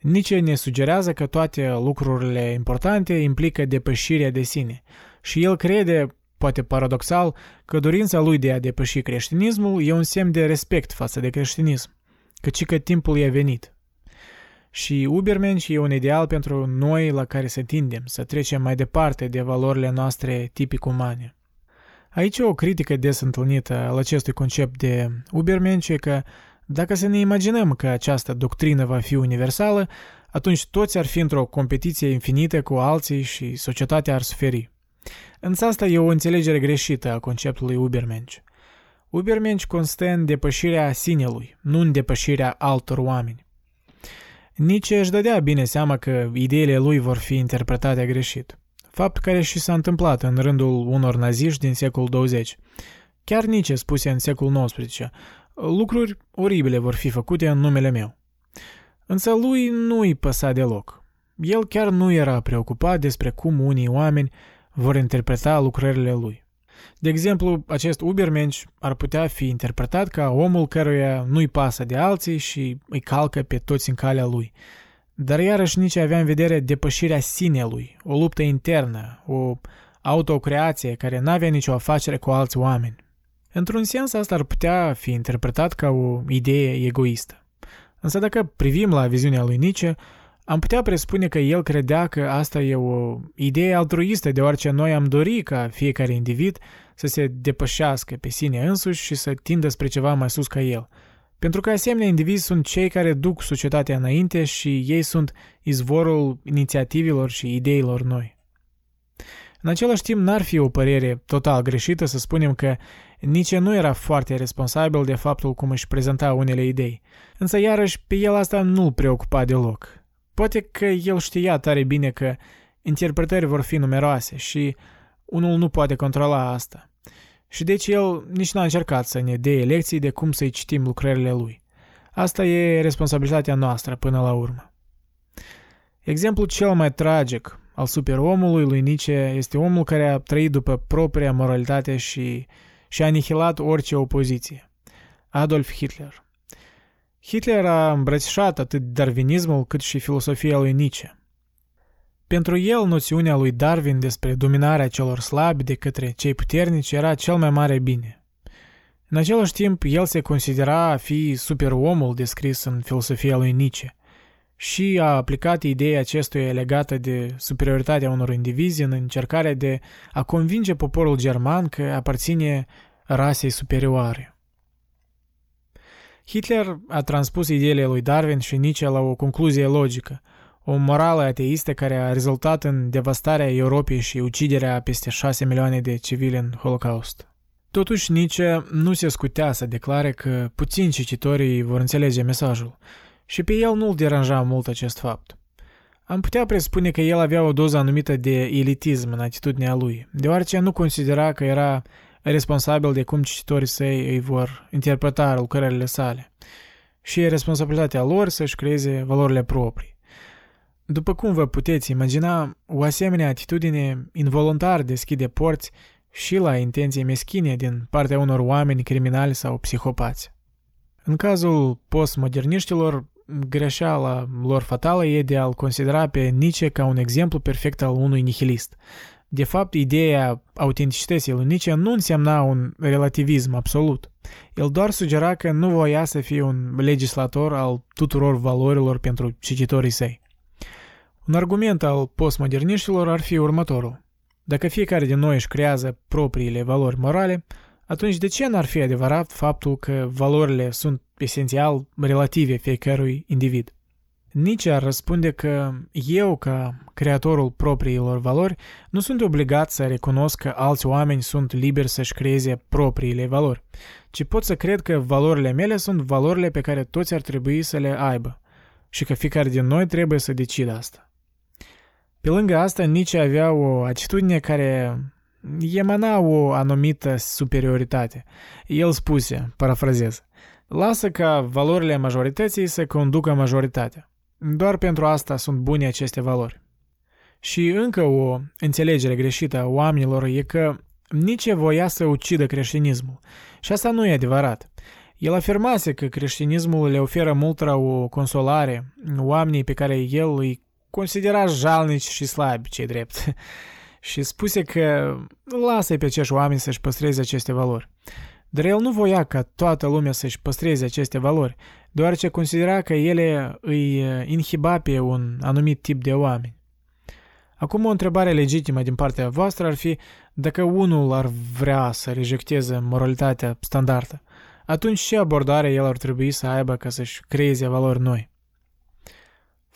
Nici ne sugerează că toate lucrurile importante implică depășirea de sine și el crede, poate paradoxal, că dorința lui de a depăși creștinismul e un semn de respect față de creștinism, căci că timpul e venit. Și Ubermensch e un ideal pentru noi la care să tindem, să trecem mai departe de valorile noastre tipic umane. Aici o critică des întâlnită al acestui concept de Ubermensch e că dacă să ne imaginăm că această doctrină va fi universală, atunci toți ar fi într-o competiție infinită cu alții și societatea ar suferi. Însă asta e o înțelegere greșită a conceptului Ubermensch. Ubermensch constă în depășirea sinelui, nu în depășirea altor oameni. Nici își dădea bine seama că ideile lui vor fi interpretate greșit. Fapt care și s-a întâmplat în rândul unor naziști din secolul 20. Chiar Nietzsche spuse în secolul XIX, lucruri oribile vor fi făcute în numele meu. Însă lui nu îi păsa deloc. El chiar nu era preocupat despre cum unii oameni vor interpreta lucrările lui. De exemplu, acest Ubermensch ar putea fi interpretat ca omul căruia nu-i pasă de alții și îi calcă pe toți în calea lui. Dar iarăși nici avea în vedere depășirea sinelui, o luptă internă, o autocreație care n-avea nicio afacere cu alți oameni. Într-un sens, asta ar putea fi interpretat ca o idee egoistă. Însă dacă privim la viziunea lui Nietzsche, am putea presupune că el credea că asta e o idee altruistă, deoarece noi am dori ca fiecare individ să se depășească pe sine însuși și să tindă spre ceva mai sus ca el. Pentru că asemenea indivizi sunt cei care duc societatea înainte și ei sunt izvorul inițiativilor și ideilor noi. În același timp, n-ar fi o părere total greșită să spunem că nici nu era foarte responsabil de faptul cum își prezenta unele idei, însă iarăși pe el asta nu-l preocupa deloc. Poate că el știa tare bine că interpretări vor fi numeroase și unul nu poate controla asta. Și deci el nici n-a încercat să ne dea lecții de cum să-i citim lucrările lui. Asta e responsabilitatea noastră până la urmă. Exemplul cel mai tragic al superomului lui Nietzsche este omul care a trăit după propria moralitate și, și a anihilat orice opoziție. Adolf Hitler. Hitler a îmbrățișat atât darwinismul cât și filosofia lui Nietzsche. Pentru el, noțiunea lui Darwin despre dominarea celor slabi de către cei puternici era cel mai mare bine. În același timp, el se considera a fi superomul descris în filosofia lui Nietzsche și a aplicat ideea acestuia legată de superioritatea unor indivizi în încercarea de a convinge poporul german că aparține rasei superioare. Hitler a transpus ideile lui Darwin și Nietzsche la o concluzie logică, o morală ateistă care a rezultat în devastarea Europei și uciderea a peste 6 milioane de civili în Holocaust. Totuși, Nietzsche nu se scutea să declare că puțini cititorii vor înțelege mesajul și pe el nu-l deranja mult acest fapt. Am putea presupune că el avea o doză anumită de elitism în atitudinea lui, deoarece nu considera că era responsabil de cum cititorii săi îi vor interpreta lucrările sale și e responsabilitatea lor să-și creeze valorile proprii. După cum vă puteți imagina, o asemenea atitudine involuntar deschide porți și la intenții meschine din partea unor oameni criminali sau psihopați. În cazul postmoderniștilor, greșeala lor fatală e de a-l considera pe Nietzsche ca un exemplu perfect al unui nihilist, de fapt, ideea autenticității lui Nietzsche nu însemna un relativism absolut. El doar sugera că nu voia să fie un legislator al tuturor valorilor pentru cititorii săi. Un argument al postmoderniștilor ar fi următorul. Dacă fiecare din noi își creează propriile valori morale, atunci de ce n-ar fi adevărat faptul că valorile sunt esențial relative fiecărui individ? Nietzsche ar răspunde că eu, ca creatorul propriilor valori, nu sunt obligat să recunosc că alți oameni sunt liberi să-și creeze propriile valori, ci pot să cred că valorile mele sunt valorile pe care toți ar trebui să le aibă și că fiecare din noi trebuie să decidă asta. Pe lângă asta, Nietzsche avea o atitudine care emana o anumită superioritate. El spuse, parafrazez, lasă ca valorile majorității să conducă majoritatea. Doar pentru asta sunt bune aceste valori. Și încă o înțelegere greșită a oamenilor e că nici voia să ucidă creștinismul. Și asta nu e adevărat. El afirmase că creștinismul le oferă multora o consolare oamenii pe care el îi considera jalnici și slabi, cei drept. și spuse că lasă pe acești oameni să-și păstreze aceste valori. Dar el nu voia ca toată lumea să-și păstreze aceste valori, deoarece considera că ele îi inhiba pe un anumit tip de oameni. Acum o întrebare legitimă din partea voastră ar fi dacă unul ar vrea să rejecteze moralitatea standardă, atunci ce abordare el ar trebui să aibă ca să-și creeze valori noi?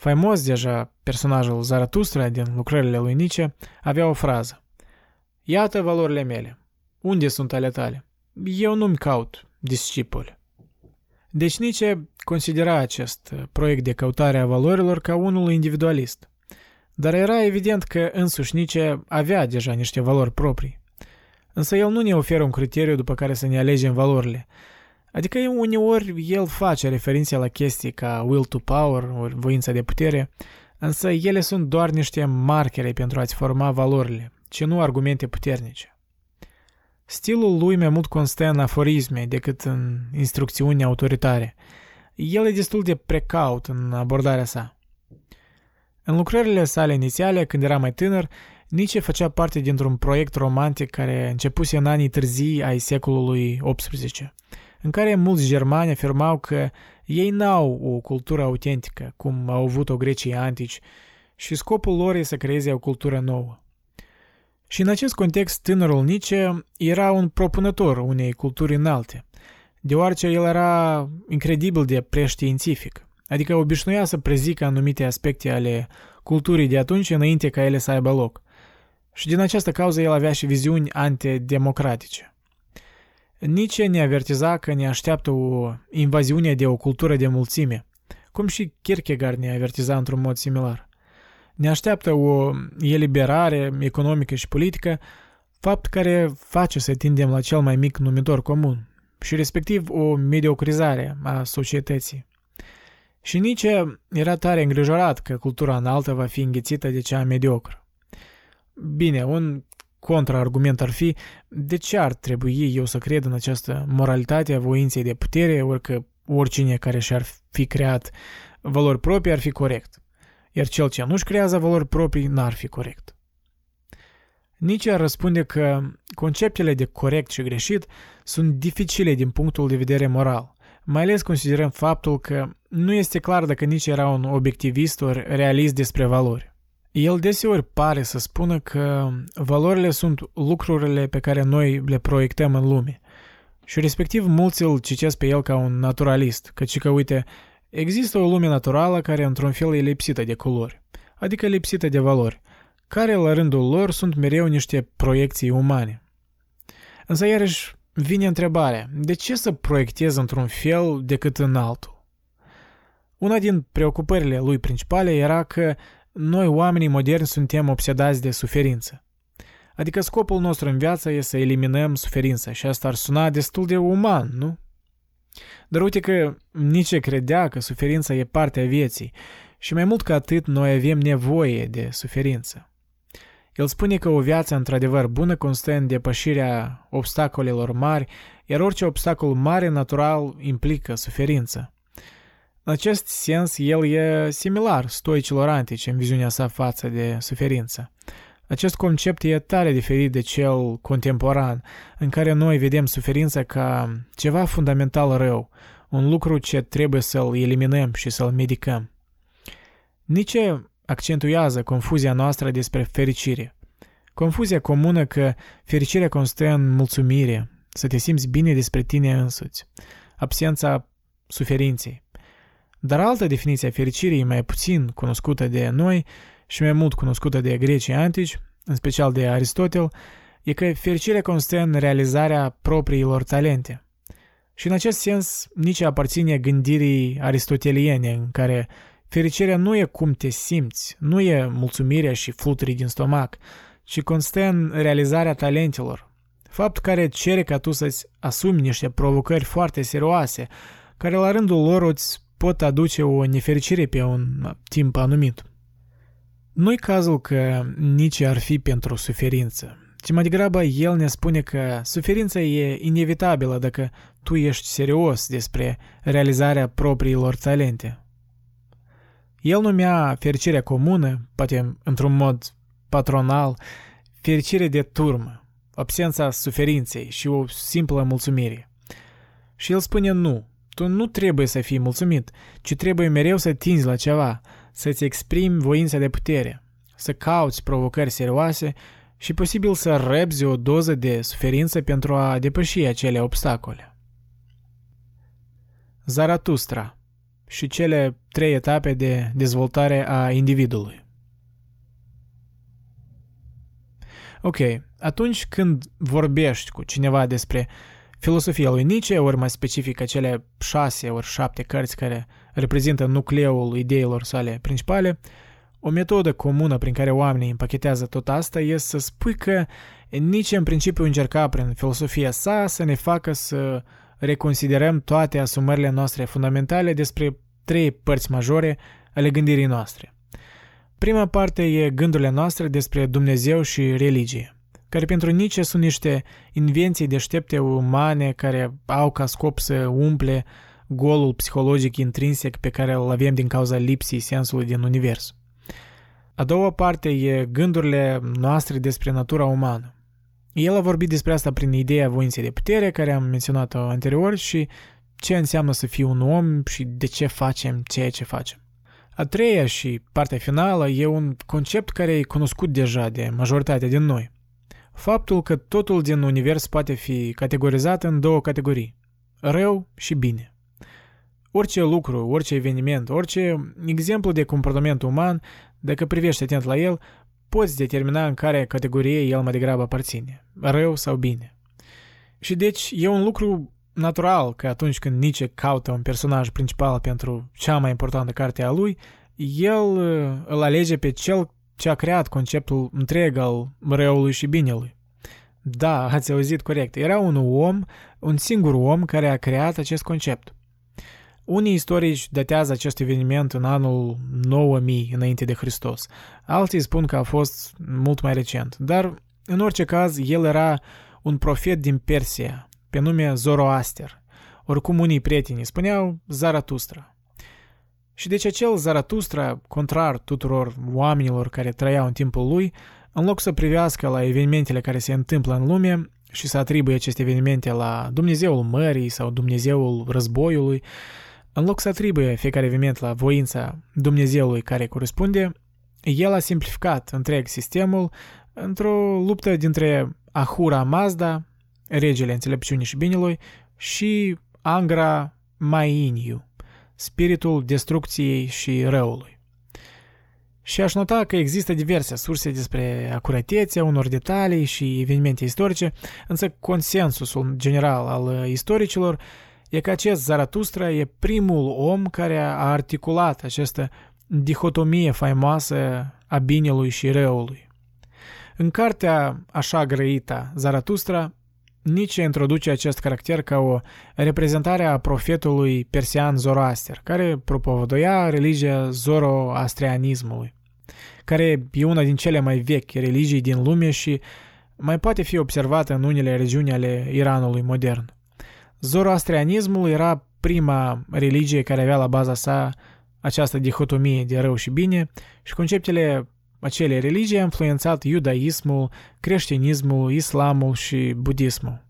Faimos deja personajul Zaratustra din lucrările lui Nietzsche avea o frază. Iată valorile mele. Unde sunt ale tale? Eu nu-mi caut discipoli. Deci Nietzsche considera acest proiect de căutare a valorilor ca unul individualist. Dar era evident că însuși Nietzsche avea deja niște valori proprii. Însă el nu ne oferă un criteriu după care să ne alegem valorile. Adică uneori el face referințe la chestii ca will to power, ori voința de putere, însă ele sunt doar niște markere pentru a-ți forma valorile, ci nu argumente puternice. Stilul lui mai mult constă în aforisme decât în instrucțiuni autoritare. El e destul de precaut în abordarea sa. În lucrările sale inițiale, când era mai tânăr, Nietzsche făcea parte dintr-un proiect romantic care începuse în anii târzii ai secolului XVIII, în care mulți germani afirmau că ei n-au o cultură autentică, cum au avut-o grecii antici, și scopul lor e să creeze o cultură nouă. Și în acest context, tânărul Nietzsche era un propunător unei culturi înalte, deoarece el era incredibil de preștiințific. Adică obișnuia să prezică anumite aspecte ale culturii de atunci înainte ca ele să aibă loc. Și din această cauză el avea și viziuni antidemocratice. Nietzsche ne avertiza că ne așteaptă o invaziune de o cultură de mulțime, cum și Kierkegaard ne avertiza într-un mod similar. Ne așteaptă o eliberare economică și politică, fapt care face să tindem la cel mai mic numitor comun, și respectiv o mediocrizare a societății. Și Nietzsche era tare îngrijorat că cultura înaltă va fi înghețită de cea mediocră. Bine, un contraargument ar fi de ce ar trebui eu să cred în această moralitate a voinței de putere, ori că oricine care și-ar fi creat valori proprii ar fi corect, iar cel ce nu-și creează valori proprii n-ar fi corect. Nietzsche răspunde că conceptele de corect și greșit sunt dificile din punctul de vedere moral, mai ales considerăm faptul că nu este clar dacă nici era un obiectivist ori realist despre valori. El deseori pare să spună că valorile sunt lucrurile pe care noi le proiectăm în lume. Și respectiv mulți îl citesc pe el ca un naturalist, căci că, uite, există o lume naturală care într-un fel e lipsită de culori, adică lipsită de valori, care la rândul lor sunt mereu niște proiecții umane. Însă iarăși vine întrebarea, de ce să proiectez într-un fel decât în altul? Una din preocupările lui principale era că noi, oamenii moderni, suntem obsedați de suferință. Adică scopul nostru în viață e să eliminăm suferința și asta ar suna destul de uman, nu? Dar uite că nici credea că suferința e parte a vieții și mai mult ca atât noi avem nevoie de suferință. El spune că o viață într-adevăr bună constă în depășirea obstacolelor mari, iar orice obstacol mare natural implică suferință. În acest sens, el e similar stoicilor antici în viziunea sa față de suferință. Acest concept e tare diferit de cel contemporan, în care noi vedem suferința ca ceva fundamental rău, un lucru ce trebuie să-l eliminăm și să-l medicăm. Nici accentuează confuzia noastră despre fericire. Confuzia comună că fericirea constă în mulțumire, să te simți bine despre tine însuți, absența suferinței. Dar altă definiție a fericirii mai puțin cunoscută de noi și mai mult cunoscută de grecii antici, în special de Aristotel, e că fericirea constă în realizarea propriilor talente. Și în acest sens nici aparține gândirii aristoteliene în care Fericirea nu e cum te simți, nu e mulțumirea și fluturii din stomac, ci constă în realizarea talentelor, fapt care cere ca tu să-ți asumi niște provocări foarte serioase, care la rândul lor îți pot aduce o nefericire pe un timp anumit. Nu-i cazul că nici ar fi pentru suferință, ci mai degrabă el ne spune că suferința e inevitabilă dacă tu ești serios despre realizarea propriilor talente. El numea fericirea comună, poate într-un mod patronal, fericire de turmă, absența suferinței și o simplă mulțumire. Și el spune nu, tu nu trebuie să fii mulțumit, ci trebuie mereu să tinzi la ceva, să-ți exprimi voința de putere, să cauți provocări serioase și posibil să rebzi o doză de suferință pentru a depăși acele obstacole. Zaratustra și cele trei etape de dezvoltare a individului. Ok, atunci când vorbești cu cineva despre filosofia lui Nietzsche, ori mai specific acele șase ori șapte cărți care reprezintă nucleul ideilor sale principale, o metodă comună prin care oamenii împachetează tot asta este să spui că Nietzsche în principiu încerca prin filosofia sa să ne facă să reconsiderăm toate asumările noastre fundamentale despre trei părți majore ale gândirii noastre. Prima parte e gândurile noastre despre Dumnezeu și religie, care pentru Nietzsche sunt niște invenții deștepte umane care au ca scop să umple golul psihologic intrinsec pe care îl avem din cauza lipsii sensului din univers. A doua parte e gândurile noastre despre natura umană. El a vorbit despre asta prin ideea voinței de putere, care am menționat-o anterior, și ce înseamnă să fii un om și de ce facem ceea ce facem. A treia și partea finală e un concept care e cunoscut deja de majoritatea din noi. Faptul că totul din univers poate fi categorizat în două categorii, rău și bine. Orice lucru, orice eveniment, orice exemplu de comportament uman, dacă privești atent la el, poți determina în care categorie el mai degrabă aparține, rău sau bine. Și deci e un lucru natural că atunci când Nietzsche caută un personaj principal pentru cea mai importantă carte a lui, el uh, îl alege pe cel ce a creat conceptul întreg al răului și binelui. Da, ați auzit corect. Era un om, un singur om care a creat acest concept. Unii istorici datează acest eveniment în anul 9000 înainte de Hristos. Alții spun că a fost mult mai recent. Dar, în orice caz, el era un profet din Persia, pe nume Zoroaster. Oricum unii prieteni spuneau Zaratustra. Și deci acel Zaratustra, contrar tuturor oamenilor care trăiau în timpul lui, în loc să privească la evenimentele care se întâmplă în lume și să atribuie aceste evenimente la Dumnezeul mării sau Dumnezeul războiului, în loc să atribuie fiecare eveniment la voința Dumnezeului care corespunde, el a simplificat întreg sistemul într-o luptă dintre Ahura Mazda, regele înțelepciunii și binelui, și Angra Mainiu, spiritul destrucției și răului. Și aș nota că există diverse surse despre acuratețea unor detalii și evenimente istorice, însă consensusul general al istoricilor e că acest Zaratustra e primul om care a articulat această dihotomie faimoasă a binelui și răului. În cartea așa grăită, Zaratustra, Nietzsche introduce acest caracter ca o reprezentare a profetului persian Zoroaster, care propovăduia religia zoroastrianismului, care e una din cele mai vechi religii din lume și mai poate fi observată în unele regiuni ale Iranului modern. Zoroastrianismul era prima religie care avea la baza sa această dihotomie de rău și bine și conceptele acele religii au influențat iudaismul, creștinismul, islamul și budismul.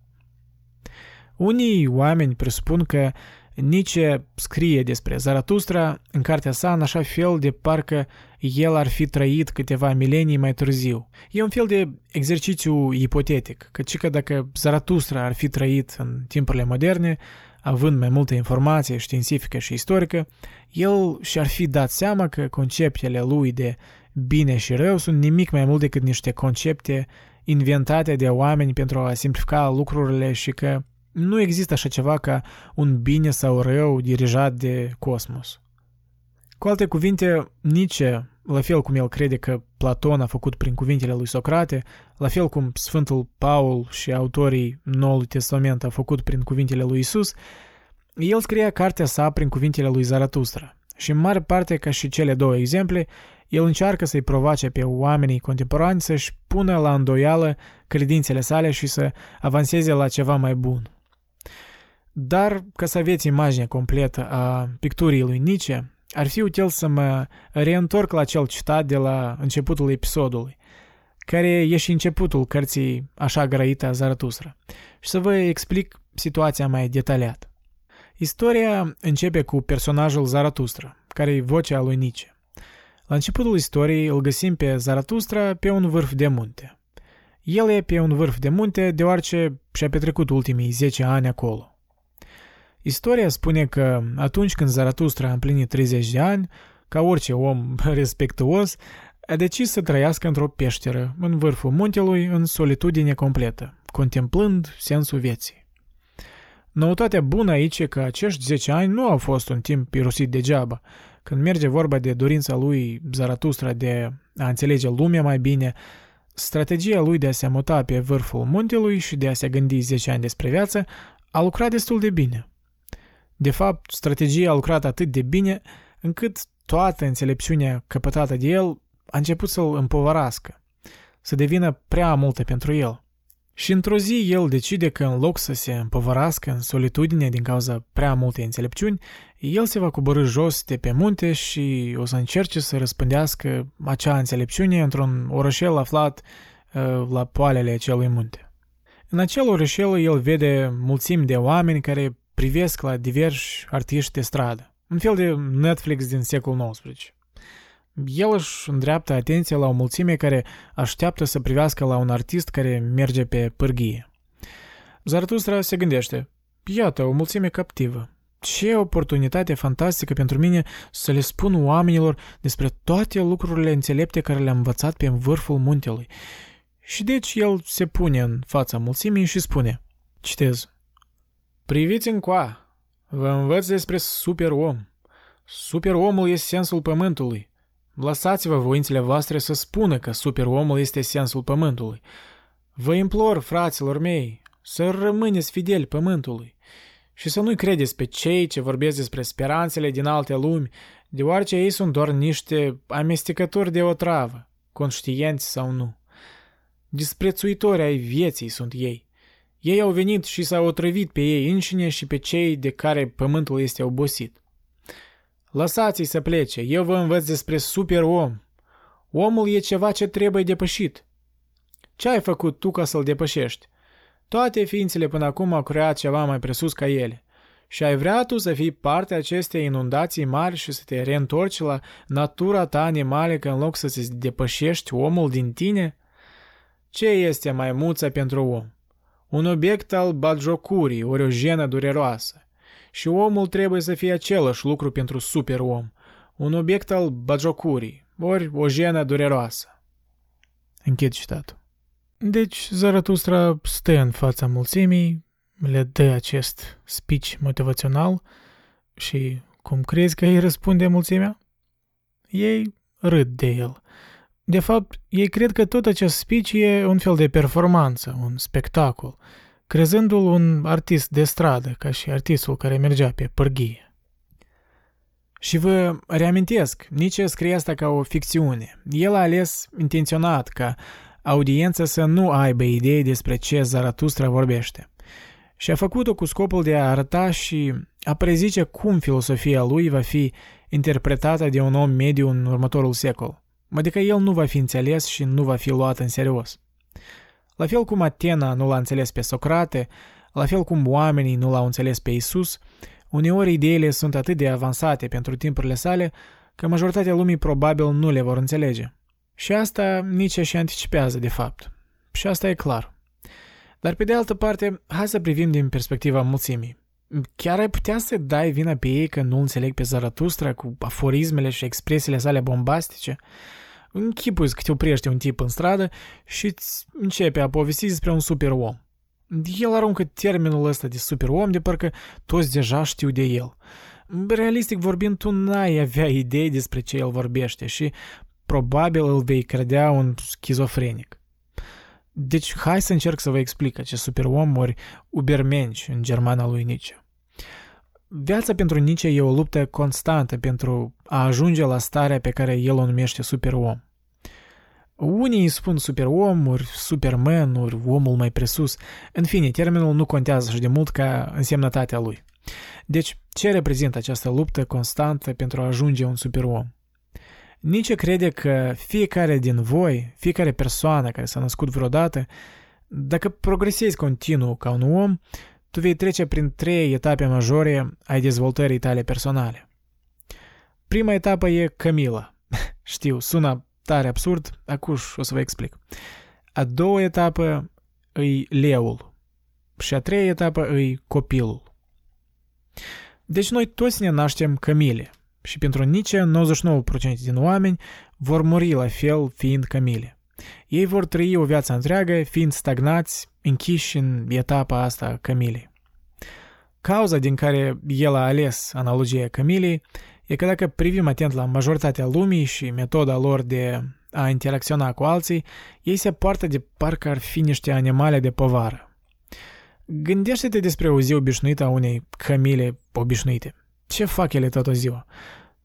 Unii oameni presupun că Nietzsche scrie despre Zaratustra în cartea sa în așa fel de parcă el ar fi trăit câteva milenii mai târziu. E un fel de exercițiu ipotetic, căci că dacă Zaratustra ar fi trăit în timpurile moderne, având mai multă informație științifică și istorică, el și-ar fi dat seama că conceptele lui de bine și rău sunt nimic mai mult decât niște concepte inventate de oameni pentru a simplifica lucrurile și că nu există așa ceva ca un bine sau rău dirijat de cosmos. Cu alte cuvinte, Nietzsche, la fel cum el crede că Platon a făcut prin cuvintele lui Socrate, la fel cum Sfântul Paul și autorii Noului Testament au făcut prin cuvintele lui Isus, el scria cartea sa prin cuvintele lui Zaratustra. Și în mare parte, ca și cele două exemple, el încearcă să-i provoace pe oamenii contemporani să-și pună la îndoială credințele sale și să avanseze la ceva mai bun. Dar, ca să aveți imaginea completă a picturii lui Nietzsche, ar fi util să mă reîntorc la cel citat de la începutul episodului, care e și începutul cărții așa grăită a Zaratustra, și să vă explic situația mai detaliat. Istoria începe cu personajul Zaratustra, care e vocea lui Nietzsche. La începutul istoriei îl găsim pe Zaratustra pe un vârf de munte. El e pe un vârf de munte deoarece și-a petrecut ultimii 10 ani acolo. Istoria spune că atunci când Zaratustra a împlinit 30 de ani, ca orice om respectuos, a decis să trăiască într-o peșteră, în vârful muntelui, în solitudine completă, contemplând sensul vieții. Noutatea bună aici e că acești 10 ani nu au fost un timp irosit degeaba. Când merge vorba de dorința lui Zaratustra de a înțelege lumea mai bine, strategia lui de a se muta pe vârful muntelui și de a se gândi 10 ani despre viață a lucrat destul de bine – de fapt, strategia a lucrat atât de bine încât toată înțelepciunea căpătată de el a început să-l împovărască, să devină prea multă pentru el. Și într-o zi el decide că în loc să se împovărască în solitudine din cauza prea multe înțelepciuni, el se va coborâ jos de pe munte și o să încerce să răspândească acea înțelepciune într-un orășel aflat uh, la poalele acelui munte. În acel orășel el vede mulțimi de oameni care privesc la diversi artiști de stradă. Un fel de Netflix din secolul XIX. El își îndreaptă atenția la o mulțime care așteaptă să privească la un artist care merge pe pârghie. Zaratustra se gândește, iată, o mulțime captivă. Ce oportunitate fantastică pentru mine să le spun oamenilor despre toate lucrurile înțelepte care le-am învățat pe vârful muntelui. Și deci el se pune în fața mulțimii și spune, citez, Priviți încoa! Vă învăț despre superom. Superomul este sensul pământului. Lăsați-vă voințele voastre să spună că superomul este sensul pământului. Vă implor, fraților mei, să rămâneți fideli pământului și să nu-i credeți pe cei ce vorbesc despre speranțele din alte lumi, deoarece ei sunt doar niște amestecători de o travă, conștienți sau nu. Disprețuitori ai vieții sunt ei. Ei au venit și s-au otrăvit pe ei înșine și pe cei de care pământul este obosit. Lăsați-i să plece, eu vă învăț despre super om. Omul e ceva ce trebuie depășit. Ce ai făcut tu ca să-l depășești? Toate ființele până acum au creat ceva mai presus ca ele. Și ai vrea tu să fii parte acestei inundații mari și să te reîntorci la natura ta animale că în loc să-ți depășești omul din tine? Ce este maimuța pentru om? un obiect al bagiocurii, ori o jenă dureroasă. Și omul trebuie să fie același lucru pentru super-om, un obiect al bagiocurii, ori o jenă dureroasă. Închid citatul. Deci Zaratustra stă în fața mulțimii, le dă acest speech motivațional și cum crezi că îi răspunde mulțimea? Ei râd de el. De fapt, ei cred că tot acest speech e un fel de performanță, un spectacol, crezându-l un artist de stradă, ca și artistul care mergea pe pârghie. Și vă reamintesc, nici scrie asta ca o ficțiune. El a ales intenționat ca audiența să nu aibă idei despre ce Zaratustra vorbește. Și a făcut-o cu scopul de a arăta și a prezice cum filosofia lui va fi interpretată de un om mediu în următorul secol adică el nu va fi înțeles și nu va fi luat în serios. La fel cum Atena nu l-a înțeles pe Socrate, la fel cum oamenii nu l-au înțeles pe Isus, uneori ideile sunt atât de avansate pentru timpurile sale că majoritatea lumii probabil nu le vor înțelege. Și asta nici și anticipează, de fapt. Și asta e clar. Dar pe de altă parte, hai să privim din perspectiva mulțimii. Chiar ai putea să dai vina pe ei că nu înțeleg pe Zaratustra cu aforismele și expresiile sale bombastice? Închipuiți că te oprește un tip în stradă și îți începe a povesti despre un super om. El aruncă termenul ăsta de super om de parcă toți deja știu de el. Realistic vorbind, tu n-ai avea idei despre ce el vorbește și probabil îl vei credea un schizofrenic. Deci, hai să încerc să vă explic acest superom ori ubermenci în germana lui Nietzsche. Viața pentru Nietzsche e o luptă constantă pentru a ajunge la starea pe care el o numește superom. Unii îi spun superom, ori superman, ori omul mai presus. În fine, termenul nu contează așa de mult ca însemnătatea lui. Deci, ce reprezintă această luptă constantă pentru a ajunge un superom? Nici crede că fiecare din voi, fiecare persoană care s-a născut vreodată, dacă progresezi continuu ca un om, tu vei trece prin trei etape majore ai dezvoltării tale personale. Prima etapă e Camila. Știu, sună tare absurd, acuș o să vă explic. A doua etapă îi leul și a treia etapă îi copilul. Deci noi toți ne naștem Camile și pentru Nietzsche 99% din oameni vor muri la fel fiind Camile. Ei vor trăi o viață întreagă fiind stagnați, închiși în etapa asta Camilei. Cauza din care el a ales analogia Camilei e că dacă privim atent la majoritatea lumii și metoda lor de a interacționa cu alții, ei se poartă de parcă ar fi niște animale de povară. Gândește-te despre o zi obișnuită a unei camile obișnuite. Ce fac ele toată ziua?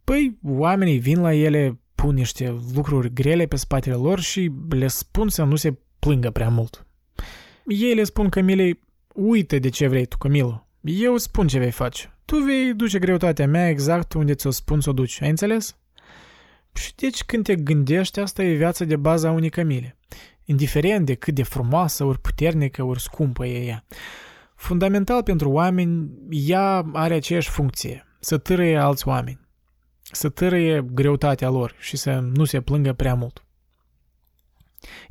Păi, oamenii vin la ele, pun niște lucruri grele pe spatele lor și le spun să nu se plângă prea mult. Ei le spun Camilei, uite de ce vrei tu, Camilo. Eu spun ce vei face. Tu vei duce greutatea mea exact unde ți-o spun să o duci. Ai înțeles? Și deci când te gândești, asta e viața de bază a unei Camile. Indiferent de cât de frumoasă, ori puternică, ori scumpă e ea. Fundamental pentru oameni, ea are aceeași funcție, să târâie alți oameni, să târâie greutatea lor și să nu se plângă prea mult.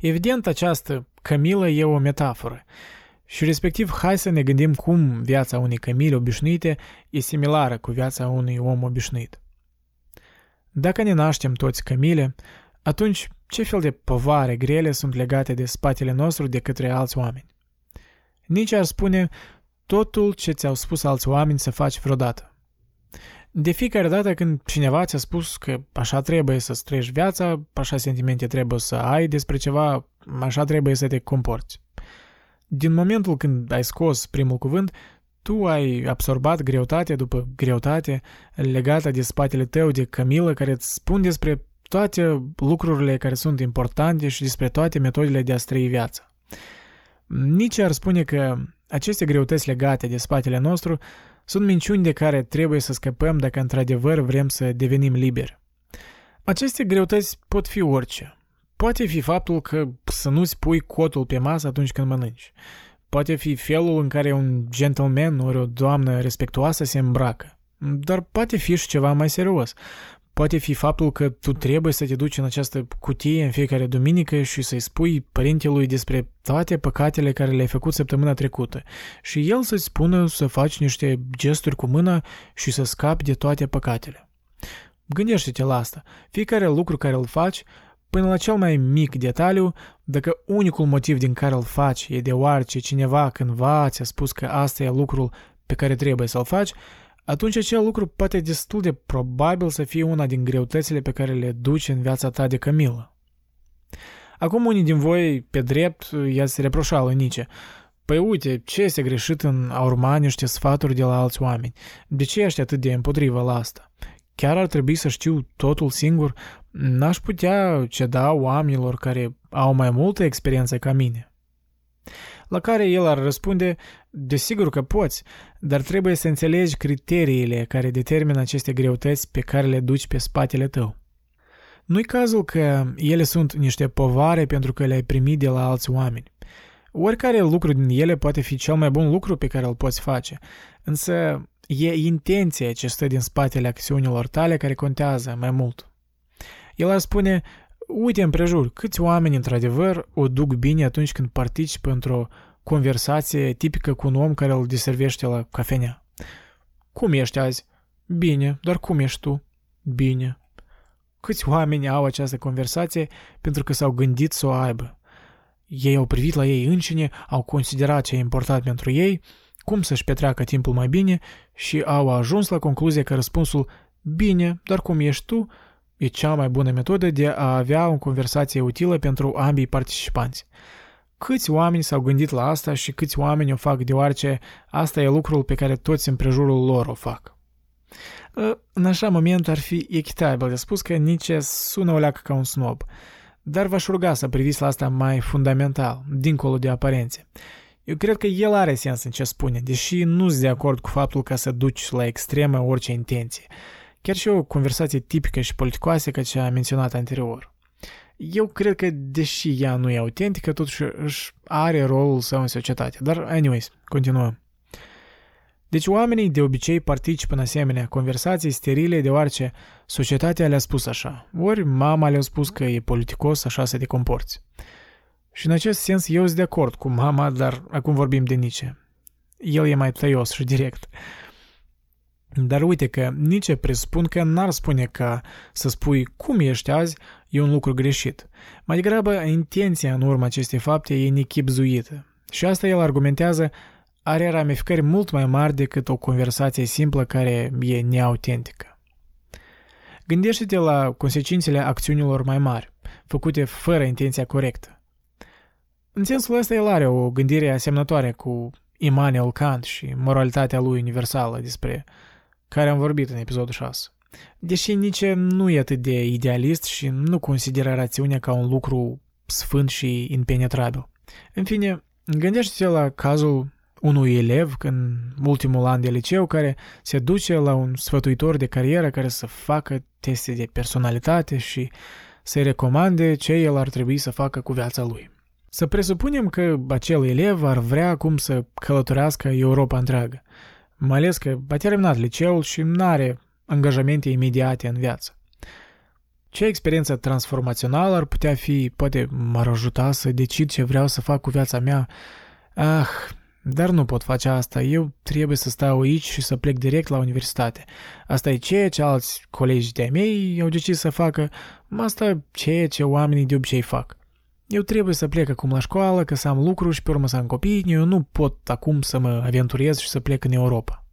Evident, această Camilă e o metaforă și respectiv hai să ne gândim cum viața unei Camile obișnuite e similară cu viața unui om obișnuit. Dacă ne naștem toți Camile, atunci ce fel de povare grele sunt legate de spatele nostru de către alți oameni? Nici ar spune totul ce ți-au spus alți oameni să faci vreodată. De fiecare dată când cineva ți-a spus că așa trebuie să trăiești viața, așa sentimente trebuie să ai despre ceva, așa trebuie să te comporți. Din momentul când ai scos primul cuvânt, tu ai absorbat greutate după greutate legată de spatele tău de Camila care îți spun despre toate lucrurile care sunt importante și despre toate metodele de a trăi viața. Nici ar spune că aceste greutăți legate de spatele nostru sunt minciuni de care trebuie să scăpăm dacă într-adevăr vrem să devenim liberi. Aceste greutăți pot fi orice. Poate fi faptul că să nu-ți pui cotul pe masă atunci când mănânci. Poate fi felul în care un gentleman ori o doamnă respectuoasă se îmbracă. Dar poate fi și ceva mai serios. Poate fi faptul că tu trebuie să te duci în această cutie în fiecare duminică și să-i spui părintelui despre toate păcatele care le-ai făcut săptămâna trecută și el să-ți spună să faci niște gesturi cu mâna și să scapi de toate păcatele. Gândește-te la asta. Fiecare lucru care îl faci, până la cel mai mic detaliu, dacă unicul motiv din care îl faci e deoarece cineva cândva ți-a spus că asta e lucrul pe care trebuie să-l faci, atunci acel lucru poate destul de probabil să fie una din greutățile pe care le duci în viața ta de Camila. Acum unii din voi, pe drept, i-ați reproșat lui Nice. Păi uite, ce este greșit în a urma niște sfaturi de la alți oameni? De ce ești atât de împotrivă la asta? Chiar ar trebui să știu totul singur? N-aș putea ceda oamenilor care au mai multă experiență ca mine. La care el ar răspunde, desigur că poți, dar trebuie să înțelegi criteriile care determină aceste greutăți pe care le duci pe spatele tău. Nu-i cazul că ele sunt niște povare pentru că le-ai primit de la alți oameni. Oricare lucru din ele poate fi cel mai bun lucru pe care îl poți face, însă e intenția ce stă din spatele acțiunilor tale care contează mai mult. El ar spune, uite împrejur, câți oameni într-adevăr o duc bine atunci când participă într-o conversație tipică cu un om care îl deservește la cafenea. Cum ești azi? Bine, dar cum ești tu? Bine. Câți oameni au această conversație pentru că s-au gândit să o aibă? Ei au privit la ei înșine, au considerat ce e important pentru ei, cum să-și petreacă timpul mai bine și au ajuns la concluzia că răspunsul bine, dar cum ești tu, e cea mai bună metodă de a avea o conversație utilă pentru ambii participanți. Câți oameni s-au gândit la asta și câți oameni o fac deoarece asta e lucrul pe care toți împrejurul lor o fac. Ă, în așa moment ar fi echitabil de spus că nici sună o leacă ca un snob, dar v-aș ruga să priviți la asta mai fundamental, dincolo de aparențe. Eu cred că el are sens în ce spune, deși nu sunt de acord cu faptul că să duci la extremă orice intenție. Chiar și o conversație tipică și politicoasă ca cea menționată anterior. Eu cred că, deși ea nu e autentică, totuși își are rolul său în societate. Dar, anyways, continuăm. Deci oamenii de obicei participă în asemenea conversații sterile deoarece societatea le-a spus așa, ori mama le-a spus că e politicos așa să te comporți. Și în acest sens eu sunt de acord cu mama, dar acum vorbim de Nice. El e mai tăios și direct. Dar uite că Nice presupun că n-ar spune că să spui cum ești azi e un lucru greșit. Mai degrabă, intenția în urma acestei fapte e nechipzuită. Și asta el argumentează are ramificări mult mai mari decât o conversație simplă care e neautentică. Gândește-te la consecințele acțiunilor mai mari, făcute fără intenția corectă. În sensul ăsta el are o gândire asemnătoare cu Immanuel Kant și moralitatea lui universală despre care am vorbit în episodul 6. Deși nici nu e atât de idealist și nu consideră rațiunea ca un lucru sfânt și impenetrabil. În fine, gândește-te la cazul unui elev în ultimul an de liceu care se duce la un sfătuitor de carieră care să facă teste de personalitate și să-i recomande ce el ar trebui să facă cu viața lui. Să presupunem că acel elev ar vrea acum să călătorească Europa întreagă, mai ales că a terminat liceul și nu are angajamente imediate în viață. Ce experiență transformațională ar putea fi, poate m-ar ajuta să decid ce vreau să fac cu viața mea? Ah, dar nu pot face asta, eu trebuie să stau aici și să plec direct la universitate. Asta e ceea ce alți colegi de-ai mei au decis să facă, asta e ceea ce oamenii de obicei fac. Eu trebuie să plec acum la școală, că să am lucruri și pe urmă să am copii, eu nu pot acum să mă aventurez și să plec în Europa.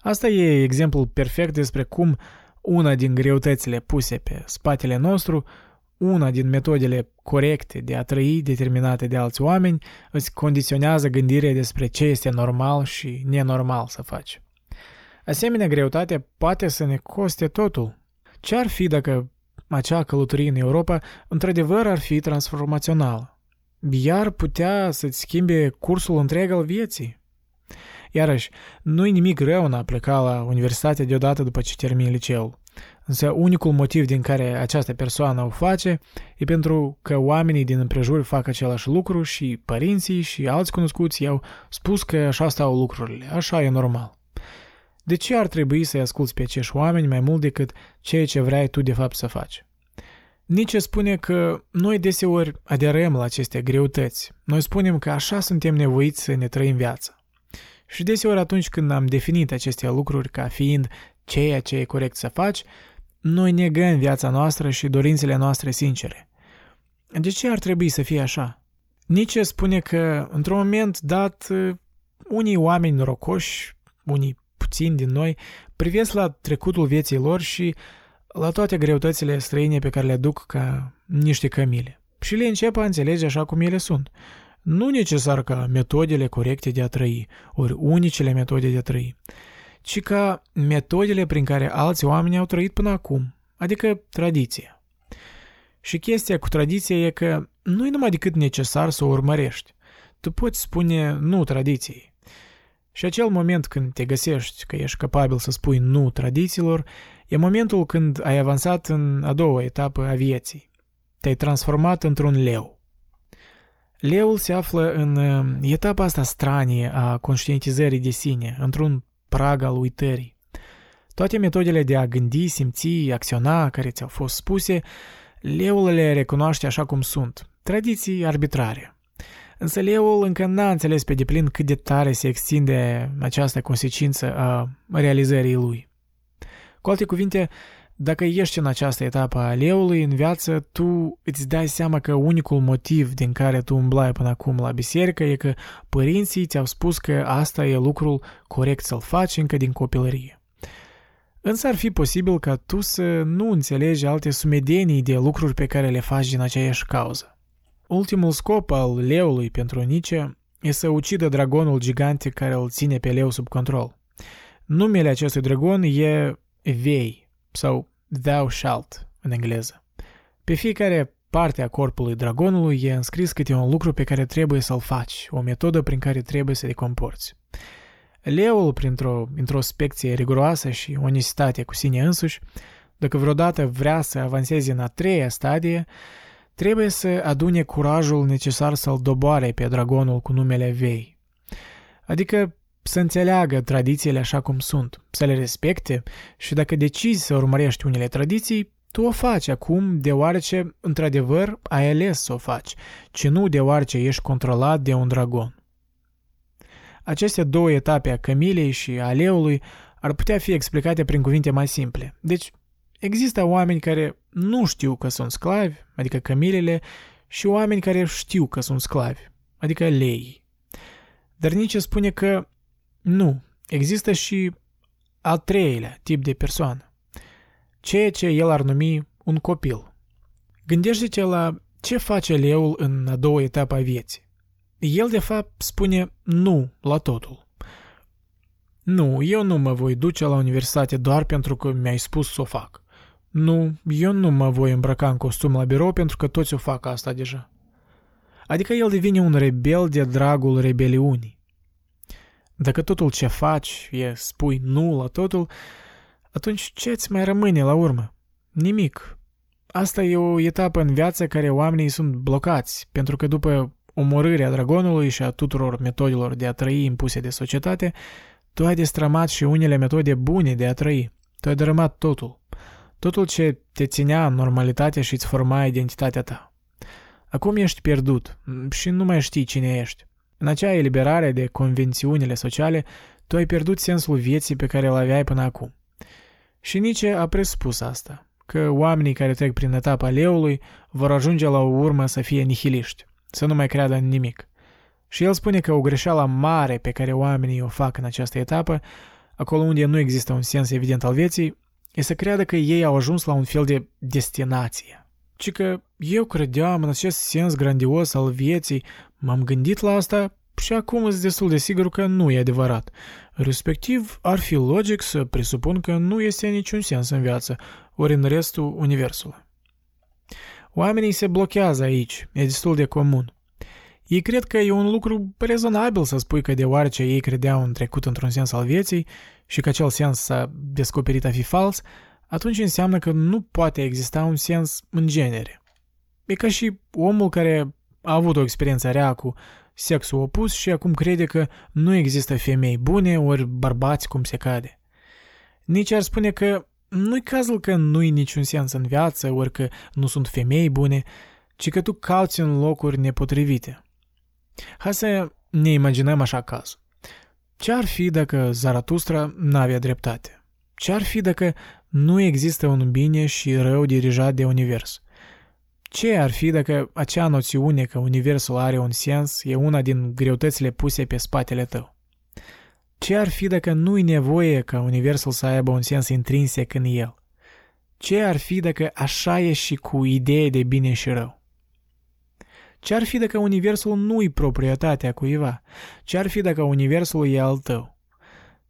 Asta e exemplul perfect despre cum una din greutățile puse pe spatele nostru una din metodele corecte de a trăi determinate de alți oameni îți condiționează gândirea despre ce este normal și nenormal să faci. Asemenea greutate poate să ne coste totul. Ce ar fi dacă acea călătorie în Europa într-adevăr ar fi transformațională? Iar putea să-ți schimbe cursul întreg al vieții. Iarăși, nu-i nimic rău în a pleca la universitate deodată după ce termini liceul. Însă unicul motiv din care această persoană o face e pentru că oamenii din împrejur fac același lucru și părinții și alți cunoscuți i-au spus că așa stau lucrurile, așa e normal. De ce ar trebui să-i asculți pe acești oameni mai mult decât ceea ce vrei tu de fapt să faci? Nici spune că noi deseori aderăm la aceste greutăți. Noi spunem că așa suntem nevoiți să ne trăim viața. Și deseori atunci când am definit aceste lucruri ca fiind ceea ce e corect să faci, noi negăm viața noastră și dorințele noastre sincere. De ce ar trebui să fie așa? Nietzsche spune că, într-un moment dat, unii oameni norocoși, unii puțini din noi, privesc la trecutul vieții lor și la toate greutățile străine pe care le duc ca niște cămile. Și le încep a înțelege așa cum ele sunt. Nu necesar ca metodele corecte de a trăi, ori unicele metode de a trăi, ci ca metodele prin care alți oameni au trăit până acum, adică tradiția. Și chestia cu tradiția e că nu e numai decât necesar să o urmărești. Tu poți spune nu tradiției. Și acel moment când te găsești că ești capabil să spui nu tradițiilor, e momentul când ai avansat în a doua etapă a vieții. Te-ai transformat într-un leu. Leul se află în uh, etapa asta stranie a conștientizării de sine, într-un prag al uitării. Toate metodele de a gândi, simți, acționa care ți-au fost spuse, leul le recunoaște așa cum sunt, tradiții arbitrare. Însă leul încă n-a înțeles pe deplin cât de tare se extinde această consecință a realizării lui. Cu alte cuvinte, dacă ești în această etapă a leului în viață, tu îți dai seama că unicul motiv din care tu umblai până acum la biserică e că părinții ți-au spus că asta e lucrul corect să-l faci încă din copilărie. Însă ar fi posibil ca tu să nu înțelegi alte sumedenii de lucruri pe care le faci din aceeași cauză. Ultimul scop al leului pentru Nietzsche e să ucidă dragonul gigantic care îl ține pe leu sub control. Numele acestui dragon e Vei sau Thou Shalt în engleză. Pe fiecare parte a corpului dragonului e înscris câte un lucru pe care trebuie să-l faci, o metodă prin care trebuie să te comporți. Leul, printr-o introspecție riguroasă și onestitate cu sine însuși, dacă vreodată vrea să avanseze în a treia stadie, trebuie să adune curajul necesar să-l doboare pe dragonul cu numele Vei. Adică să înțeleagă tradițiile așa cum sunt, să le respecte și dacă decizi să urmărești unele tradiții, tu o faci acum deoarece, într-adevăr, ai ales să o faci, ci nu deoarece ești controlat de un dragon. Aceste două etape a cămilei și a leului ar putea fi explicate prin cuvinte mai simple. Deci, există oameni care nu știu că sunt sclavi, adică cămilele, și oameni care știu că sunt sclavi, adică lei. Dar Nietzsche spune că nu, există și al treilea tip de persoană, ceea ce el ar numi un copil. Gândește-te la ce face leul în a doua etapă a vieții. El, de fapt, spune nu la totul. Nu, eu nu mă voi duce la universitate doar pentru că mi-ai spus să o fac. Nu, eu nu mă voi îmbrăca în costum la birou pentru că toți o fac asta deja. Adică el devine un rebel de dragul rebeliunii. Dacă totul ce faci e spui nu la totul, atunci ce-ți mai rămâne la urmă? Nimic. Asta e o etapă în viață care oamenii sunt blocați, pentru că după omorârea dragonului și a tuturor metodelor de a trăi impuse de societate, tu ai destramat și unele metode bune de a trăi. Tu ai dărâmat totul. Totul ce te ținea în normalitate și îți forma identitatea ta. Acum ești pierdut și nu mai știi cine ești. În acea eliberare de convențiunile sociale, tu ai pierdut sensul vieții pe care îl aveai până acum. Și Nietzsche a presupus asta, că oamenii care trec prin etapa leului vor ajunge la o urmă să fie nihiliști să nu mai creadă în nimic. Și el spune că o greșeală mare pe care oamenii o fac în această etapă, acolo unde nu există un sens evident al vieții, e să creadă că ei au ajuns la un fel de destinație. Ci că eu credeam în acest sens grandios al vieții, m-am gândit la asta și acum sunt destul de sigur că nu e adevărat. Respectiv, ar fi logic să presupun că nu este niciun sens în viață, ori în restul universului. Oamenii se blochează aici, e destul de comun. Ei cred că e un lucru rezonabil să spui că deoarece ei credeau în trecut într-un sens al vieții și că acel sens s-a descoperit a fi fals, atunci înseamnă că nu poate exista un sens în genere. E ca și omul care a avut o experiență rea cu sexul opus și acum crede că nu există femei bune ori bărbați cum se cade. Nici ar spune că nu-i cazul că nu-i niciun sens în viață, ori că nu sunt femei bune, ci că tu cauți în locuri nepotrivite. Hai să ne imaginăm așa caz. Ce ar fi dacă Zaratustra n-avea dreptate? Ce ar fi dacă nu există un bine și rău dirijat de univers? Ce ar fi dacă acea noțiune că universul are un sens e una din greutățile puse pe spatele tău? Ce ar fi dacă nu-i nevoie ca universul să aibă un sens intrinsec în el? Ce ar fi dacă așa e și cu idee de bine și rău? Ce ar fi dacă universul nu-i proprietatea cuiva? Ce ar fi dacă universul e al tău?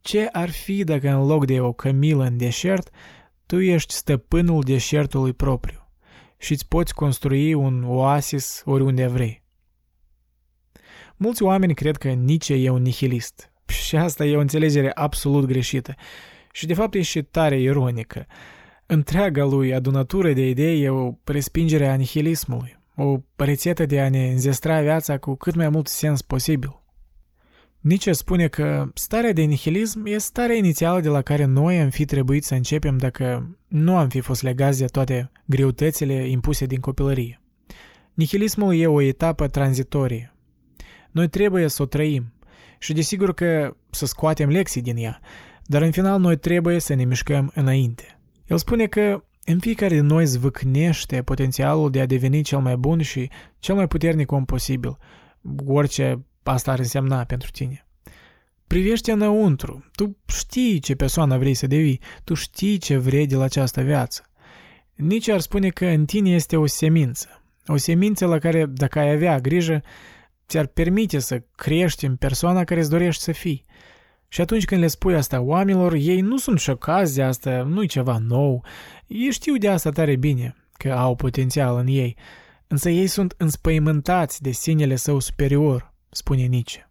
Ce ar fi dacă în loc de o cămilă în deșert, tu ești stăpânul deșertului propriu și îți poți construi un oasis oriunde vrei? Mulți oameni cred că Nietzsche e un nihilist, și asta e o înțelegere absolut greșită. Și de fapt e și tare ironică. Întreaga lui adunătură de idei e o respingere a nihilismului, o rețetă de a ne înzestra viața cu cât mai mult sens posibil. Nietzsche spune că starea de nihilism e starea inițială de la care noi am fi trebuit să începem dacă nu am fi fost legați de toate greutățile impuse din copilărie. Nihilismul e o etapă tranzitorie. Noi trebuie să o trăim, și desigur că să scoatem lecții din ea, dar în final noi trebuie să ne mișcăm înainte. El spune că în fiecare din noi zvâcnește potențialul de a deveni cel mai bun și cel mai puternic om posibil, orice asta ar însemna pentru tine. privește înăuntru. Tu știi ce persoană vrei să devii. Tu știi ce vrei de la această viață. Nici ar spune că în tine este o semință. O semință la care, dacă ai avea grijă, ți-ar permite să crești în persoana care îți dorești să fii. Și atunci când le spui asta oamenilor, ei nu sunt șocați de asta, nu-i ceva nou. Ei știu de asta tare bine, că au potențial în ei. Însă ei sunt înspăimântați de sinele său superior, spune Nietzsche.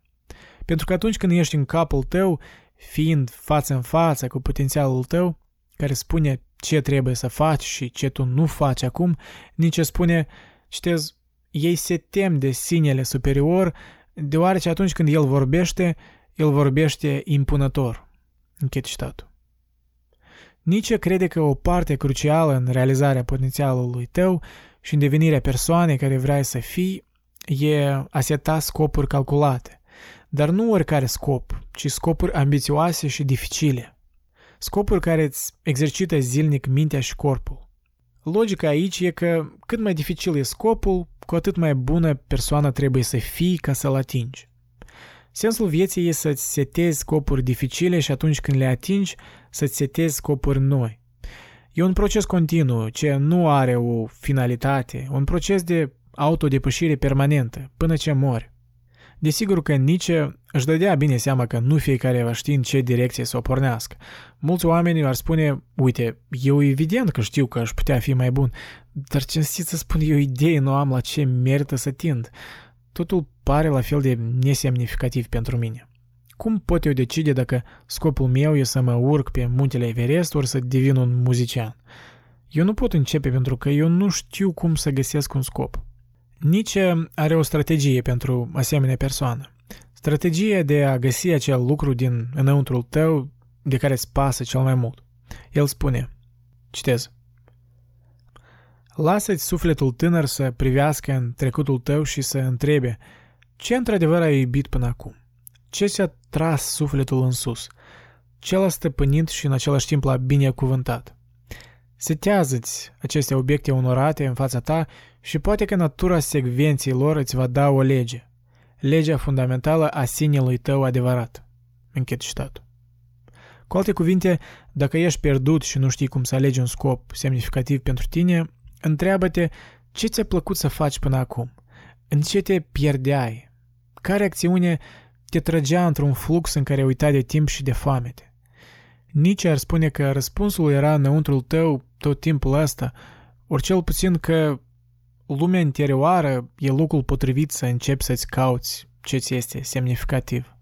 Pentru că atunci când ești în capul tău, fiind față în față cu potențialul tău, care spune ce trebuie să faci și ce tu nu faci acum, Nietzsche spune, citez, ei se tem de sinele superior, deoarece atunci când el vorbește, el vorbește impunător. Închid citatul. Nietzsche crede că o parte crucială în realizarea potențialului tău și în devenirea persoanei care vrei să fii e a seta scopuri calculate, dar nu oricare scop, ci scopuri ambițioase și dificile. Scopuri care îți exercită zilnic mintea și corpul. Logica aici e că cât mai dificil e scopul, cu atât mai bună persoană trebuie să fii ca să-l atingi. Sensul vieții e să-ți setezi scopuri dificile și atunci când le atingi, să-ți setezi scopuri noi. E un proces continuu, ce nu are o finalitate, un proces de autodepășire permanentă, până ce mori. Desigur că Nietzsche își dădea bine seama că nu fiecare va ști în ce direcție să o pornească. Mulți oameni ar spune, uite, eu evident că știu că aș putea fi mai bun, dar ce să spun eu idei nu am la ce merită să tind. Totul pare la fel de nesemnificativ pentru mine. Cum pot eu decide dacă scopul meu e să mă urc pe muntele Everest ori să devin un muzician? Eu nu pot începe pentru că eu nu știu cum să găsesc un scop. Nietzsche are o strategie pentru asemenea persoană. Strategia de a găsi acel lucru din înăuntrul tău de care îți pasă cel mai mult. El spune, citez, Lasă-ți sufletul tânăr să privească în trecutul tău și să întrebe ce într-adevăr ai iubit până acum? Ce ți-a tras sufletul în sus? Ce l-a stăpânit și în același timp l-a binecuvântat? Setează-ți aceste obiecte onorate în fața ta și poate că natura secvenției lor îți va da o lege. Legea fundamentală a sinelui tău adevărat. Închid citatul. Cu alte cuvinte, dacă ești pierdut și nu știi cum să alegi un scop semnificativ pentru tine, întreabă-te ce ți-a plăcut să faci până acum, în ce te pierdeai, care acțiune te trăgea într-un flux în care uitai de timp și de foamete. Nici ar spune că răspunsul era înăuntrul tău tot timpul ăsta, ori cel puțin că lumea interioară e locul potrivit să începi să-ți cauți ce ți este semnificativ.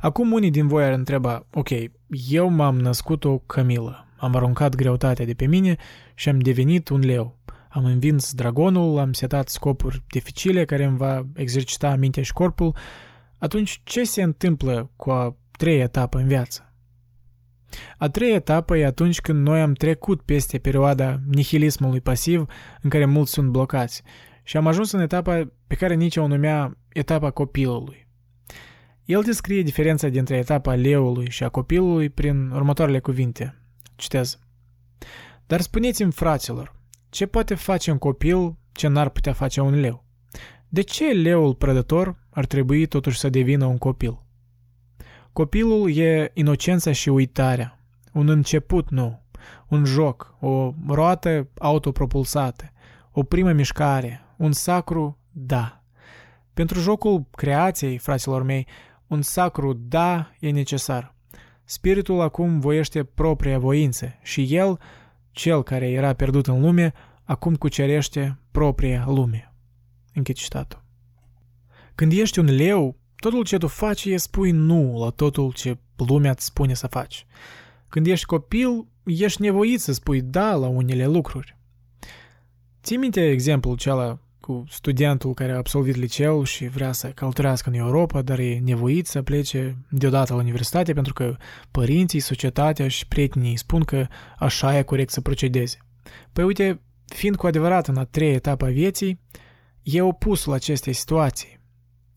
Acum unii din voi ar întreba, ok, eu m-am născut o cămilă, am aruncat greutatea de pe mine și am devenit un leu. Am învins dragonul, am setat scopuri dificile care îmi va exercita mintea și corpul. Atunci ce se întâmplă cu a treia etapă în viață? A treia etapă e atunci când noi am trecut peste perioada nihilismului pasiv în care mulți sunt blocați și am ajuns în etapa pe care nici o numea etapa copilului. El descrie diferența dintre etapa leului și a copilului prin următoarele cuvinte. Citez. Dar spuneți-mi, fraților, ce poate face un copil ce n-ar putea face un leu? De ce leul prădător ar trebui totuși să devină un copil? Copilul e inocența și uitarea, un început nou, un joc, o roată autopropulsată, o primă mișcare, un sacru da. Pentru jocul creației, fraților mei, un sacru da e necesar. Spiritul acum voiește propria voință și el, cel care era pierdut în lume, acum cucerește propria lume. Închid citatul. Când ești un leu, totul ce tu faci e spui nu la totul ce lumea îți spune să faci. Când ești copil, ești nevoit să spui da la unele lucruri. Ții minte exemplul acela cu studentul care a absolvit liceul și vrea să călătorească în Europa, dar e nevoit să plece deodată la universitate pentru că părinții, societatea și prietenii spun că așa e corect să procedeze. Păi uite, fiind cu adevărat în a treia etapă a vieții, e opusul acestei situații.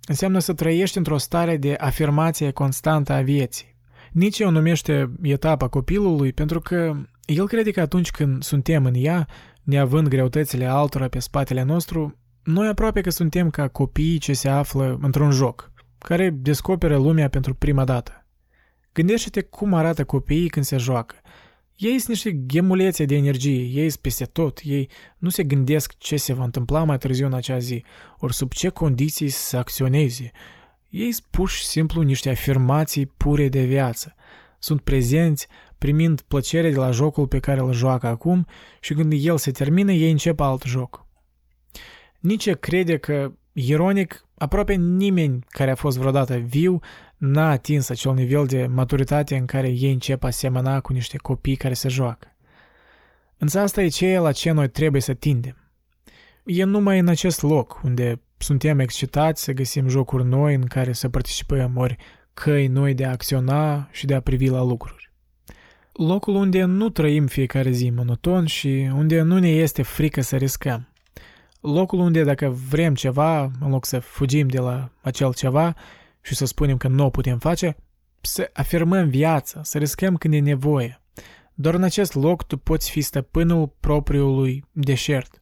Înseamnă să trăiești într-o stare de afirmație constantă a vieții. Nici o numește etapa copilului pentru că el crede că atunci când suntem în ea, neavând greutățile altora pe spatele nostru, noi aproape că suntem ca copiii ce se află într-un joc, care descoperă lumea pentru prima dată. Gândește-te cum arată copiii când se joacă. Ei sunt niște ghemulețe de energie, ei sunt peste tot, ei nu se gândesc ce se va întâmpla mai târziu în acea zi, ori sub ce condiții să acționeze. Ei sunt pur și simplu niște afirmații pure de viață. Sunt prezenți, primind plăcere de la jocul pe care îl joacă acum și când el se termină, ei încep alt joc. Nici crede că, ironic, aproape nimeni care a fost vreodată viu n-a atins acel nivel de maturitate în care ei încep a semăna cu niște copii care se joacă. Însă asta e ceea la ce noi trebuie să tindem. E numai în acest loc unde suntem excitați să găsim jocuri noi în care să participăm, ori căi noi de a acționa și de a privi la lucruri. Locul unde nu trăim fiecare zi monoton și unde nu ne este frică să riscăm. Locul unde dacă vrem ceva, în loc să fugim de la acel ceva și să spunem că nu o putem face, să afirmăm viața, să riscăm când e nevoie. Doar în acest loc tu poți fi stăpânul propriului deșert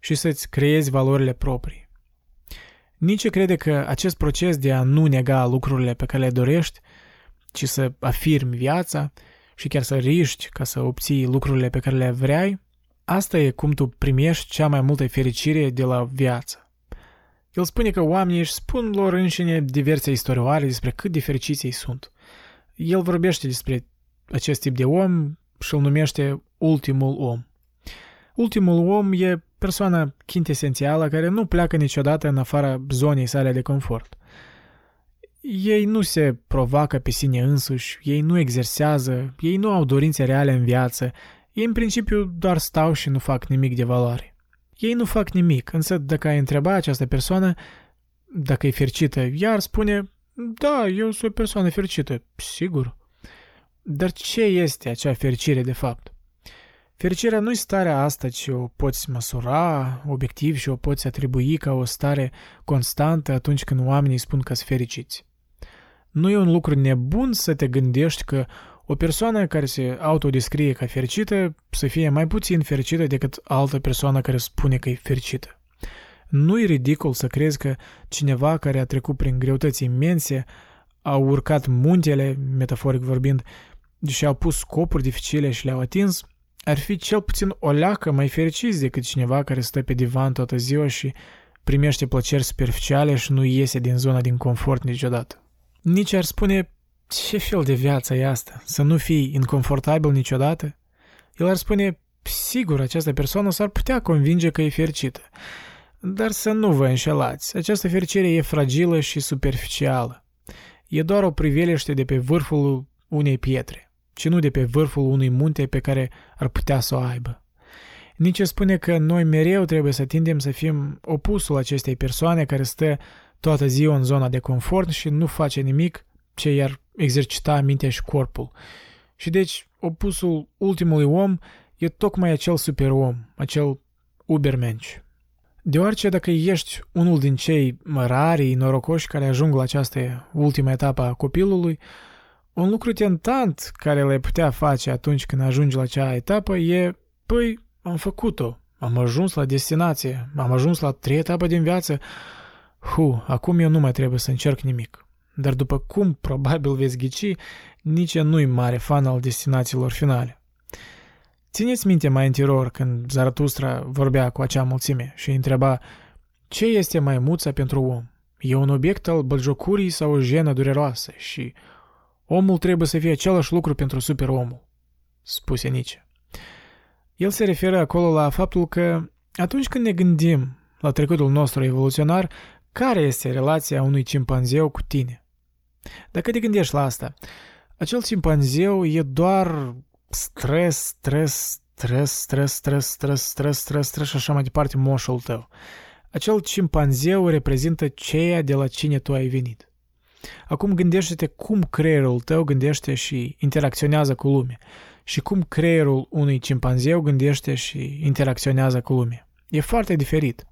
și să-ți creezi valorile proprii. Nici crede că acest proces de a nu nega lucrurile pe care le dorești, ci să afirmi viața și chiar să riști ca să obții lucrurile pe care le vrei, asta e cum tu primești cea mai multă fericire de la viață. El spune că oamenii își spun lor înșine diverse istorioare despre cât de fericiți ei sunt. El vorbește despre acest tip de om și îl numește ultimul om. Ultimul om e persoana chintesențială care nu pleacă niciodată în afara zonei sale de confort. Ei nu se provoacă pe sine însuși, ei nu exersează, ei nu au dorințe reale în viață, ei în principiu doar stau și nu fac nimic de valoare. Ei nu fac nimic, însă dacă ai întreba această persoană dacă e fericită, iar spune, da, eu sunt o persoană fericită, sigur. Dar ce este acea fericire de fapt? Fericirea nu e starea asta ce o poți măsura obiectiv și o poți atribui ca o stare constantă atunci când oamenii spun că sunt fericiți. Nu e un lucru nebun să te gândești că o persoană care se autodescrie ca fericită să fie mai puțin fericită decât altă persoană care spune că e fericită. Nu e ridicol să crezi că cineva care a trecut prin greutăți imense, a urcat muntele, metaforic vorbind, și au pus scopuri dificile și le-au atins, ar fi cel puțin o leacă mai fericit decât cineva care stă pe divan toată ziua și primește plăceri superficiale și nu iese din zona din confort niciodată. Nici ar spune, ce fel de viață e asta? Să nu fii inconfortabil niciodată? El ar spune, sigur, această persoană s-ar putea convinge că e fericită. Dar să nu vă înșelați, această fericire e fragilă și superficială. E doar o priveliște de pe vârful unei pietre, ci nu de pe vârful unui munte pe care ar putea să o aibă. Nici spune că noi mereu trebuie să tindem să fim opusul acestei persoane care stă toată ziua în zona de confort și nu face nimic ce i-ar exercita mintea și corpul. Și deci opusul ultimului om e tocmai acel superom, acel ubermensch. Deoarece dacă ești unul din cei rari norocoși care ajung la această ultimă etapă a copilului, un lucru tentant care le putea face atunci când ajungi la acea etapă e, păi, am făcut-o, am ajuns la destinație, am ajuns la trei etape din viață, hu, acum eu nu mai trebuie să încerc nimic. Dar după cum probabil veți ghici, nici nu-i mare fan al destinațiilor finale. Țineți minte mai anterior când Zaratustra vorbea cu acea mulțime și întreba ce este maimuța pentru om? E un obiect al băljocurii sau o jenă dureroasă și omul trebuie să fie același lucru pentru superomul, spuse Nietzsche. El se referă acolo la faptul că atunci când ne gândim la trecutul nostru evoluționar, care este relația unui cimpanzeu cu tine? Dacă te gândești la asta, acel cimpanzeu e doar stres, stres, stres, stres, stres, stres, stres, stres, stres și așa mai departe moșul tău. Acel cimpanzeu reprezintă ceea de la cine tu ai venit. Acum gândește-te cum creierul tău gândește și interacționează cu lumea și cum creierul unui cimpanzeu gândește și interacționează cu lumea. E foarte diferit.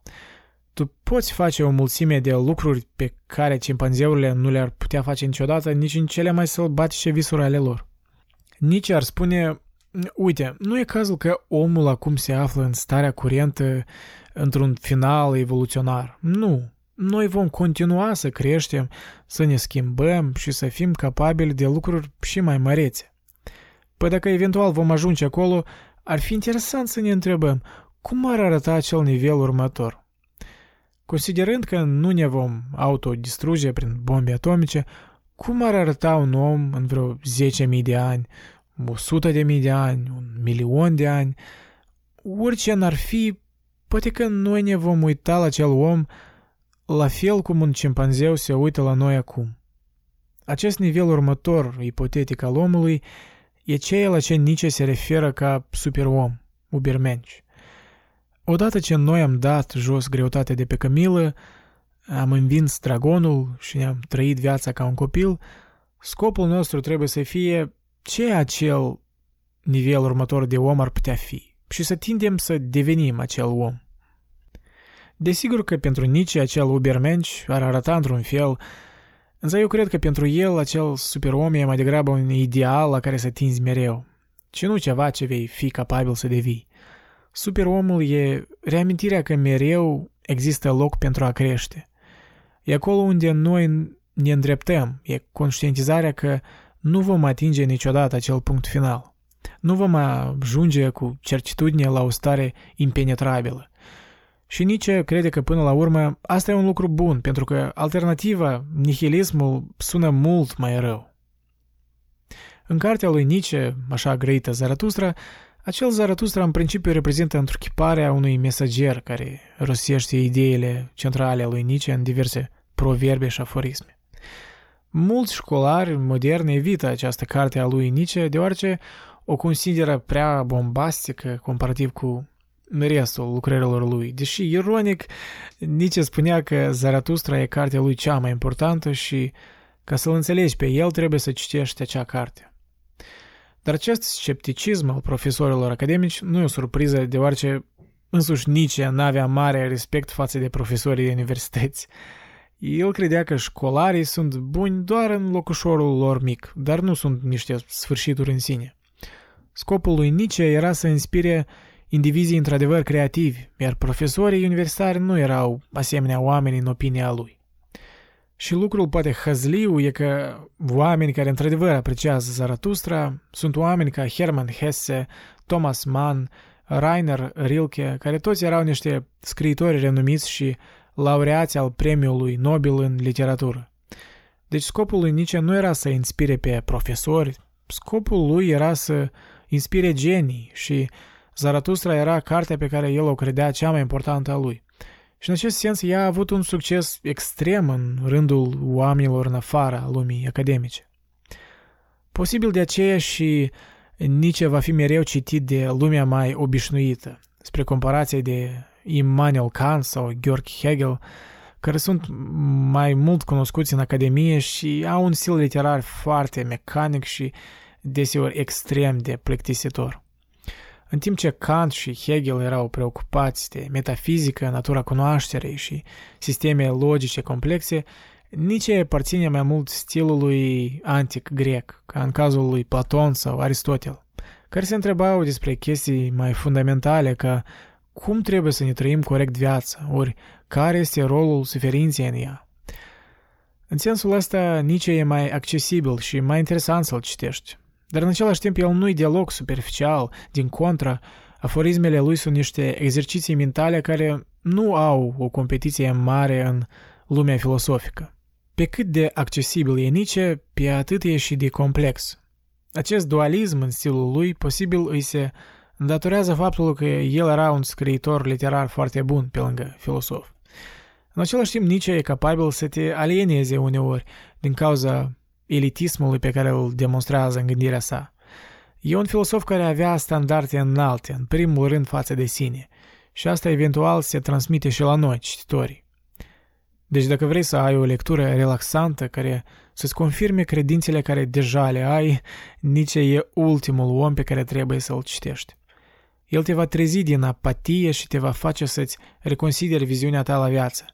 Tu poți face o mulțime de lucruri pe care cimpanzeurile nu le-ar putea face niciodată nici în cele mai sălbatice visuri ale lor. Nici ar spune, uite, nu e cazul că omul acum se află în starea curentă într-un final evoluționar. Nu, noi vom continua să creștem, să ne schimbăm și să fim capabili de lucruri și mai mărețe. Păi dacă eventual vom ajunge acolo, ar fi interesant să ne întrebăm cum ar arăta acel nivel următor. Considerând că nu ne vom autodistruge prin bombe atomice, cum ar arăta un om în vreo 10.000 de ani, 100.000 de ani, un milion de ani? Orice n-ar fi, poate că noi ne vom uita la acel om la fel cum un cimpanzeu se uită la noi acum. Acest nivel următor, ipotetic al omului, e ceea la ce Nietzsche se referă ca superom, ubermensch. Odată ce noi am dat jos greutatea de pe cămilă, am învins dragonul și ne-am trăit viața ca un copil, scopul nostru trebuie să fie ce acel nivel următor de om ar putea fi și să tindem să devenim acel om. Desigur că pentru Nietzsche acel ubermensch ar arăta într-un fel, însă eu cred că pentru el acel superom e mai degrabă un ideal la care să tinzi mereu, ci nu ceva ce vei fi capabil să devii. Superomul e reamintirea că mereu există loc pentru a crește. E acolo unde noi ne îndreptăm, e conștientizarea că nu vom atinge niciodată acel punct final. Nu vom ajunge cu certitudine la o stare impenetrabilă. Și Nietzsche crede că până la urmă asta e un lucru bun, pentru că alternativa, nihilismul, sună mult mai rău. În cartea lui Nietzsche, așa grăită Zaratustra, acel Zaratustra în principiu reprezintă întruchiparea unui mesager care rostește ideile centrale ale lui Nietzsche în diverse proverbe și aforisme. Mulți școlari moderni evită această carte a lui Nietzsche deoarece o consideră prea bombastică comparativ cu restul lucrărilor lui. Deși, ironic, Nietzsche spunea că Zaratustra e cartea lui cea mai importantă și ca să-l înțelegi pe el trebuie să citești acea carte. Dar acest scepticism al profesorilor academici nu e o surpriză deoarece însuși Nietzsche n-avea mare respect față de profesorii de universități. El credea că școlarii sunt buni doar în locușorul lor mic, dar nu sunt niște sfârșituri în sine. Scopul lui Nietzsche era să inspire indivizii într-adevăr creativi, iar profesorii universitari nu erau asemenea oameni în opinia lui. Și lucrul poate hăzliu e că oameni care într-adevăr apreciază Zaratustra sunt oameni ca Hermann Hesse, Thomas Mann, Rainer Rilke, care toți erau niște scriitori renumiți și laureați al premiului Nobel în literatură. Deci scopul lui Nietzsche nu era să inspire pe profesori, scopul lui era să inspire genii și Zaratustra era cartea pe care el o credea cea mai importantă a lui. Și în acest sens ea a avut un succes extrem în rândul oamenilor în afara lumii academice. Posibil de aceea și Nietzsche va fi mereu citit de lumea mai obișnuită, spre comparație de Immanuel Kant sau Georg Hegel, care sunt mai mult cunoscuți în academie și au un stil literar foarte mecanic și deseori extrem de plictisitor. În timp ce Kant și Hegel erau preocupați de metafizică, natura cunoașterei și sisteme logice complexe, Nietzsche aparține mai mult stilului antic grec, ca în cazul lui Platon sau Aristotel, care se întrebau despre chestii mai fundamentale ca cum trebuie să ne trăim corect viața, ori care este rolul suferinței în ea. În sensul ăsta, Nietzsche e mai accesibil și mai interesant să-l citești. Dar în același timp el nu-i deloc superficial, din contra, aforismele lui sunt niște exerciții mentale care nu au o competiție mare în lumea filosofică. Pe cât de accesibil e Nietzsche, pe atât e și de complex. Acest dualism în stilul lui posibil îi se îndatorează faptul că el era un scriitor literar foarte bun pe lângă filosof. În același timp, Nietzsche e capabil să te alieneze uneori din cauza elitismului pe care îl demonstrează în gândirea sa. E un filosof care avea standarde înalte, în primul rând față de sine, și asta eventual se transmite și la noi, cititorii. Deci dacă vrei să ai o lectură relaxantă care să-ți confirme credințele care deja le ai, Nietzsche e ultimul om pe care trebuie să-l citești. El te va trezi din apatie și te va face să-ți reconsideri viziunea ta la viață.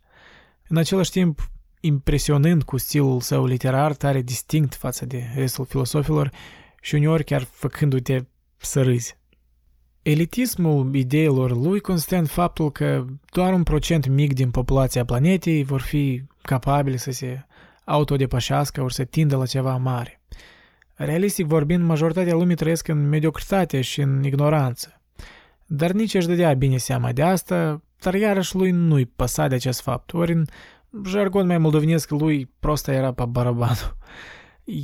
În același timp, impresionând cu stilul său literar tare distinct față de restul filosofilor și uneori chiar făcându-te să râzi. Elitismul ideilor lui constă în faptul că doar un procent mic din populația planetei vor fi capabili să se autodepășească ori să tindă la ceva mare. Realistic vorbind, majoritatea lumii trăiesc în mediocritate și în ignoranță. Dar nici își dădea bine seama de asta, dar iarăși lui nu-i păsa de acest fapt, ori în jargon mai moldovenesc lui prosta era pe barabanul.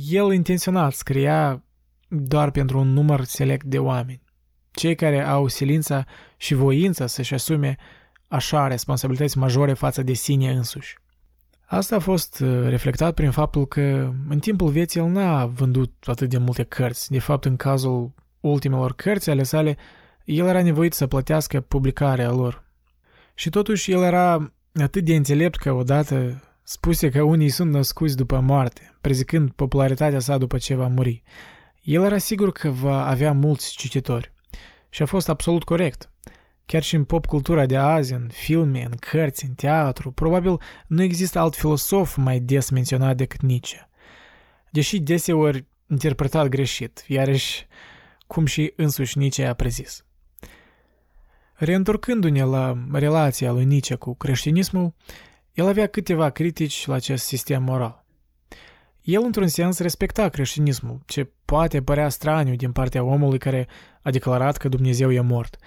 El intenționat scria doar pentru un număr select de oameni. Cei care au silința și voința să-și asume așa responsabilități majore față de sine însuși. Asta a fost uh, reflectat prin faptul că în timpul vieții el n-a vândut atât de multe cărți. De fapt, în cazul ultimelor cărți ale sale, el era nevoit să plătească publicarea lor. Și totuși el era atât de înțelept că odată spuse că unii sunt născuți după moarte, prezicând popularitatea sa după ce va muri. El era sigur că va avea mulți cititori. Și a fost absolut corect. Chiar și în pop cultura de azi, în filme, în cărți, în teatru, probabil nu există alt filosof mai des menționat decât Nietzsche. Deși deseori interpretat greșit, iarăși cum și însuși Nietzsche a prezis. Reîntorcându-ne la relația lui Nietzsche cu creștinismul, el avea câteva critici la acest sistem moral. El, într-un sens, respecta creștinismul, ce poate părea straniu din partea omului care a declarat că Dumnezeu e mort.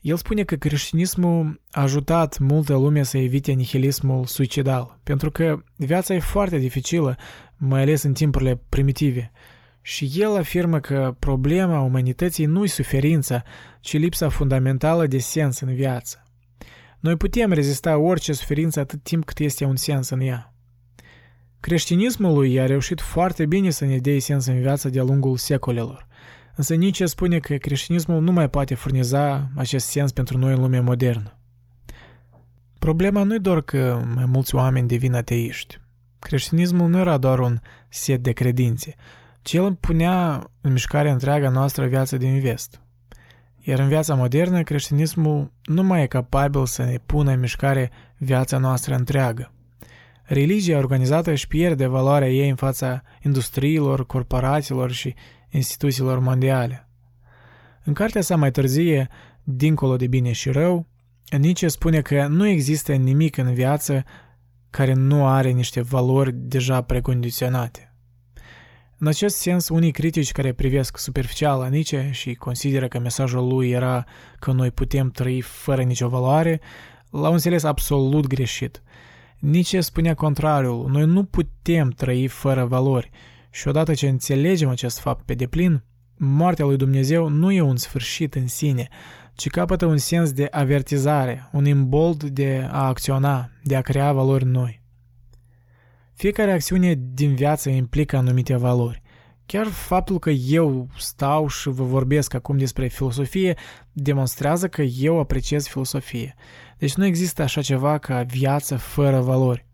El spune că creștinismul a ajutat multă lume să evite nihilismul suicidal, pentru că viața e foarte dificilă, mai ales în timpurile primitive. Și el afirmă că problema umanității nu e suferința, ci lipsa fundamentală de sens în viață. Noi putem rezista orice suferință atât timp cât este un sens în ea. Creștinismul lui a reușit foarte bine să ne dea sens în viață de-a lungul secolelor. Însă Nietzsche spune că creștinismul nu mai poate furniza acest sens pentru noi în lumea modernă. Problema nu e doar că mai mulți oameni devin ateiști. Creștinismul nu era doar un set de credințe, ci el punea în mișcare întreaga noastră viață din vest. Iar în viața modernă, creștinismul nu mai e capabil să ne pună în mișcare viața noastră întreagă. Religia organizată își pierde valoarea ei în fața industriilor, corporațiilor și instituțiilor mondiale. În cartea sa mai târzie, Dincolo de bine și rău, Nietzsche spune că nu există nimic în viață care nu are niște valori deja precondiționate. În acest sens, unii critici care privesc superficial la Nietzsche și consideră că mesajul lui era că noi putem trăi fără nicio valoare, l-au înțeles absolut greșit. Nietzsche spunea contrariul, noi nu putem trăi fără valori și odată ce înțelegem acest fapt pe deplin, moartea lui Dumnezeu nu e un sfârșit în sine, ci capătă un sens de avertizare, un imbold de a acționa, de a crea valori noi. Fiecare acțiune din viață implică anumite valori. Chiar faptul că eu stau și vă vorbesc acum despre filosofie demonstrează că eu apreciez filosofie. Deci nu există așa ceva ca viață fără valori.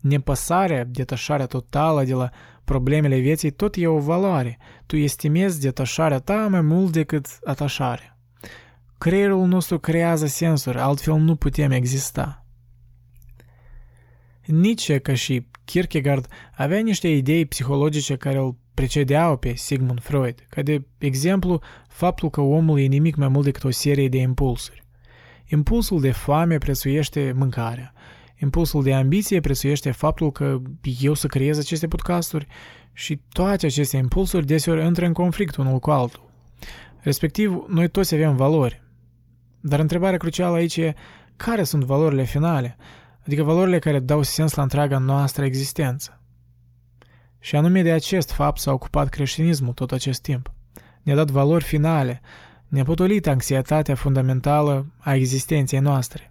Nepăsarea, detașarea totală de la problemele vieții tot e o valoare. Tu estimezi detașarea ta mai mult decât atașarea. Creierul nostru creează sensuri, altfel nu putem exista. Nietzsche, ca și Kierkegaard, avea niște idei psihologice care îl precedeau pe Sigmund Freud, ca de exemplu faptul că omul e nimic mai mult decât o serie de impulsuri. Impulsul de foame prețuiește mâncarea. Impulsul de ambiție prețuiește faptul că eu să creez aceste podcasturi și toate aceste impulsuri deseori intră în conflict unul cu altul. Respectiv, noi toți avem valori. Dar întrebarea crucială aici e care sunt valorile finale, adică valorile care dau sens la întreaga noastră existență. Și anume de acest fapt s-a ocupat creștinismul tot acest timp. Ne-a dat valori finale, ne-a potolit anxietatea fundamentală a existenței noastre.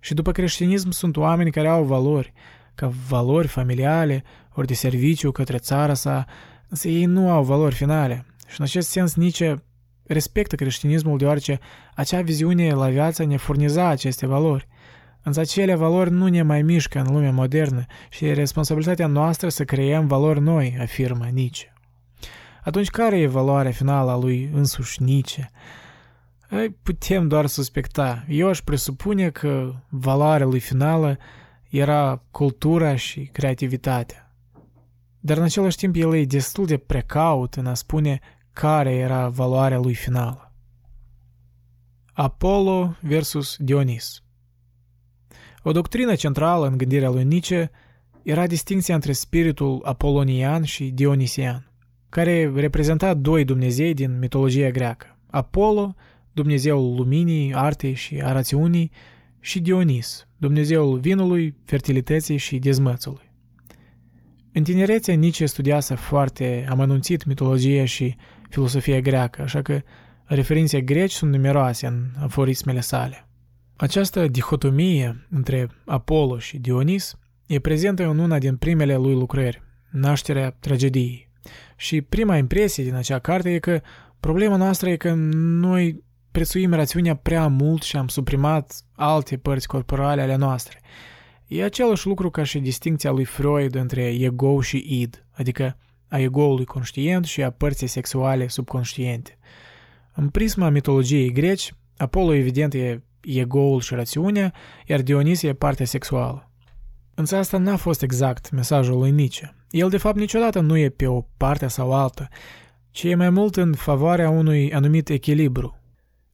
Și după creștinism sunt oameni care au valori, ca valori familiale, ori de serviciu către țara sa, însă ei nu au valori finale. Și în acest sens Nietzsche respectă creștinismul deoarece acea viziune la viață ne furniza aceste valori. Însă acele valori nu ne mai mișcă în lumea modernă și e responsabilitatea noastră să creăm valori noi, afirmă Nietzsche. Atunci care e valoarea finală a lui însuși Nietzsche? Putem doar suspecta. Eu aș presupune că valoarea lui finală era cultura și creativitatea. Dar în același timp el e destul de precaut în a spune care era valoarea lui finală. Apollo versus Dionis. O doctrină centrală în gândirea lui Nietzsche era distinția între spiritul apolonian și dionisian, care reprezenta doi dumnezei din mitologia greacă. Apollo, dumnezeul luminii, artei și a rațiunii, și Dionis, dumnezeul vinului, fertilității și dezmățului. În tinerețe, Nietzsche studiase foarte amănunțit mitologia și filosofia greacă, așa că referințe greci sunt numeroase în aforismele sale. Această dihotomie între Apollo și Dionis e prezentă în una din primele lui lucrări, Nașterea tragediei. Și prima impresie din acea carte e că problema noastră e că noi prețuim rațiunea prea mult și am suprimat alte părți corporale ale noastre. E același lucru ca și distinția lui Freud între ego și id, adică a egoului conștient și a părții sexuale subconștiente. În prisma mitologiei greci, Apollo evident e egoul și rațiunea, iar Dionis e partea sexuală. Însă asta n-a fost exact mesajul lui Nietzsche. El de fapt niciodată nu e pe o parte sau alta, ci e mai mult în favoarea unui anumit echilibru.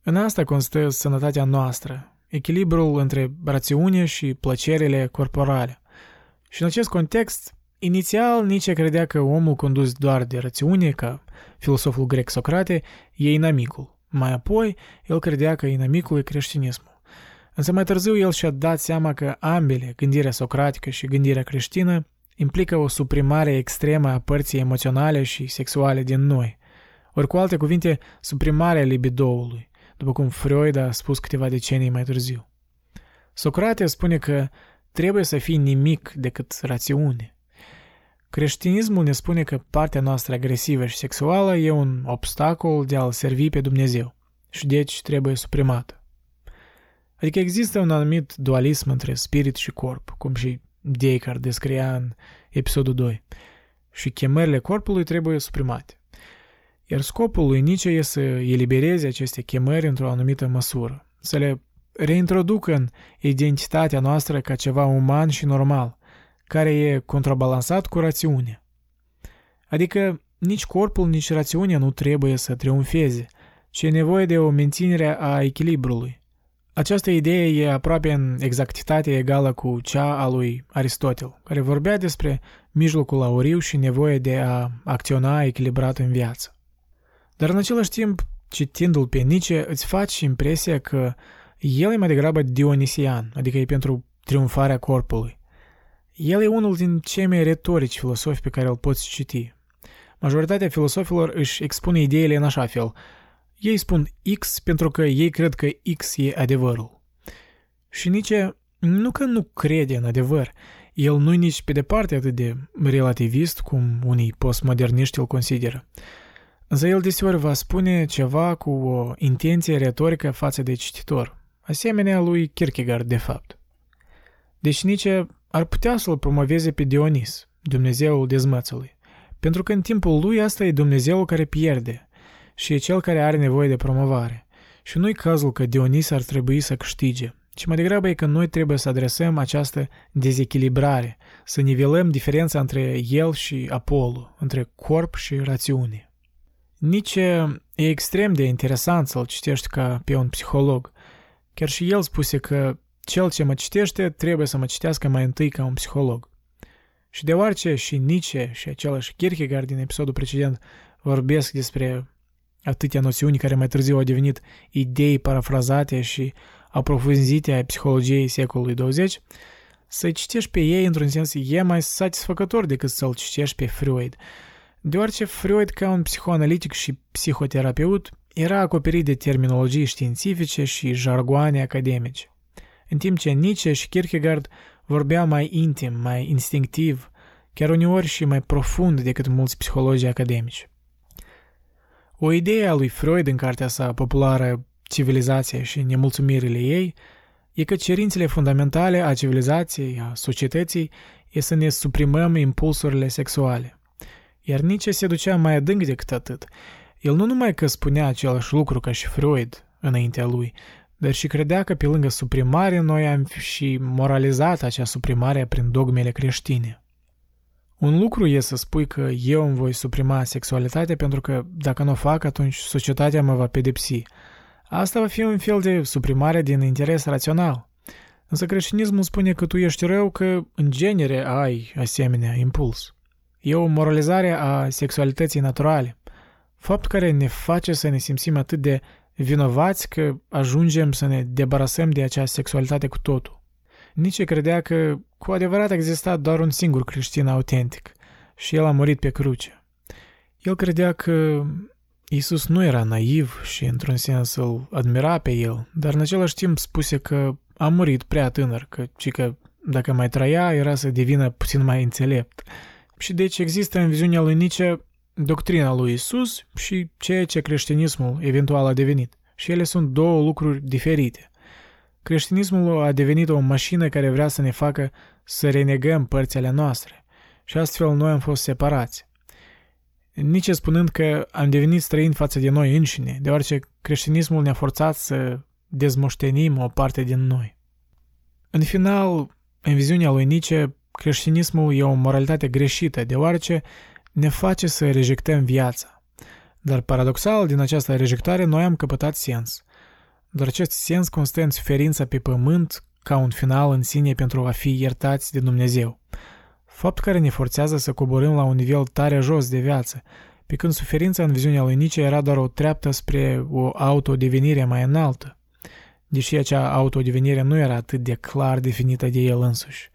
În asta constă sănătatea noastră, echilibrul între rațiune și plăcerile corporale. Și în acest context, inițial Nietzsche credea că omul condus doar de rațiune, ca filosoful grec Socrate, e inamicul. Mai apoi, el credea că inamicul e creștinismul. Însă mai târziu el și-a dat seama că ambele, gândirea socratică și gândirea creștină, implică o suprimare extremă a părții emoționale și sexuale din noi, ori cu alte cuvinte, suprimarea libidoului, după cum Freud a spus câteva decenii mai târziu. Socrate spune că trebuie să fii nimic decât rațiune. Creștinismul ne spune că partea noastră agresivă și sexuală e un obstacol de a-L servi pe Dumnezeu și deci trebuie suprimată. Adică există un anumit dualism între spirit și corp, cum și Descartes descria în episodul 2, și chemările corpului trebuie suprimate. Iar scopul lui Nietzsche e să elibereze aceste chemări într-o anumită măsură, să le reintroducă în identitatea noastră ca ceva uman și normal, care e contrabalansat cu rațiunea. Adică nici corpul, nici rațiunea nu trebuie să triumfeze, ci e nevoie de o menținere a echilibrului. Această idee e aproape în exactitate egală cu cea a lui Aristotel, care vorbea despre mijlocul auriu și nevoie de a acționa echilibrat în viață. Dar în același timp, citindu-l pe Nietzsche, îți faci impresia că el e mai degrabă dionisian, adică e pentru triumfarea corpului. El e unul din cei mai retorici filosofi pe care îl poți citi. Majoritatea filosofilor își expune ideile în așa fel. Ei spun X pentru că ei cred că X e adevărul. Și Nietzsche nu că nu crede în adevăr, el nu-i nici pe departe atât de relativist cum unii postmoderniști îl consideră. Însă el deseori va spune ceva cu o intenție retorică față de cititor, asemenea lui Kierkegaard de fapt. Deci Nietzsche ar putea să-l promoveze pe Dionis, Dumnezeul dezmățului, pentru că în timpul lui asta e Dumnezeul care pierde și e cel care are nevoie de promovare. Și nu-i cazul că Dionis ar trebui să câștige, ci mai degrabă e că noi trebuie să adresăm această dezechilibrare, să nivelăm diferența între el și Apollo, între corp și rațiune. Nietzsche e extrem de interesant să-l citești ca pe un psiholog. Chiar și el spuse că cel ce mă citește trebuie să mă citească mai întâi ca un psiholog. Și deoarece și Nietzsche și același Kierkegaard din episodul precedent vorbesc despre atâtea noțiuni care mai târziu au devenit idei parafrazate și aprofunzite a psihologiei secolului 20, să citești pe ei într-un sens e mai satisfăcător decât să-l citești pe Freud, deoarece Freud ca un psihoanalitic și psihoterapeut era acoperit de terminologii științifice și jargoane academice în timp ce Nietzsche și Kierkegaard vorbeau mai intim, mai instinctiv, chiar uneori și mai profund decât mulți psihologi academici. O idee a lui Freud în cartea sa populară Civilizația și nemulțumirile ei e că cerințele fundamentale a civilizației, a societății, e să ne suprimăm impulsurile sexuale. Iar Nietzsche se ducea mai adânc decât atât. El nu numai că spunea același lucru ca și Freud înaintea lui, dar și credea că pe lângă suprimare noi am și moralizat acea suprimare prin dogmele creștine. Un lucru e să spui că eu îmi voi suprima sexualitatea pentru că dacă nu o fac, atunci societatea mă va pedepsi. Asta va fi un fel de suprimare din interes rațional. Însă creștinismul spune că tu ești rău că în genere ai asemenea impuls. E o moralizare a sexualității naturale, fapt care ne face să ne simțim atât de vinovați că ajungem să ne debarasăm de acea sexualitate cu totul. Nici credea că cu adevărat exista doar un singur creștin autentic și el a murit pe cruce. El credea că Isus nu era naiv și într-un sens îl admira pe el, dar în același timp spuse că a murit prea tânăr, că, ci că dacă mai trăia era să devină puțin mai înțelept. Și deci există în viziunea lui Nietzsche doctrina lui Isus și ceea ce creștinismul eventual a devenit. Și ele sunt două lucruri diferite. Creștinismul a devenit o mașină care vrea să ne facă să renegăm părțile noastre și astfel noi am fost separați. Nici spunând că am devenit străini față de noi înșine, deoarece creștinismul ne-a forțat să dezmoștenim o parte din noi. În final, în viziunea lui Nietzsche, creștinismul e o moralitate greșită, deoarece ne face să rejectăm viața. Dar paradoxal, din această rejectare, noi am căpătat sens. Dar acest sens constă în suferința pe pământ ca un final în sine pentru a fi iertați de Dumnezeu. Fapt care ne forțează să coborâm la un nivel tare jos de viață, pe când suferința în viziunea lui Nietzsche era doar o treaptă spre o autodevenire mai înaltă, deși acea autodevenire nu era atât de clar definită de el însuși.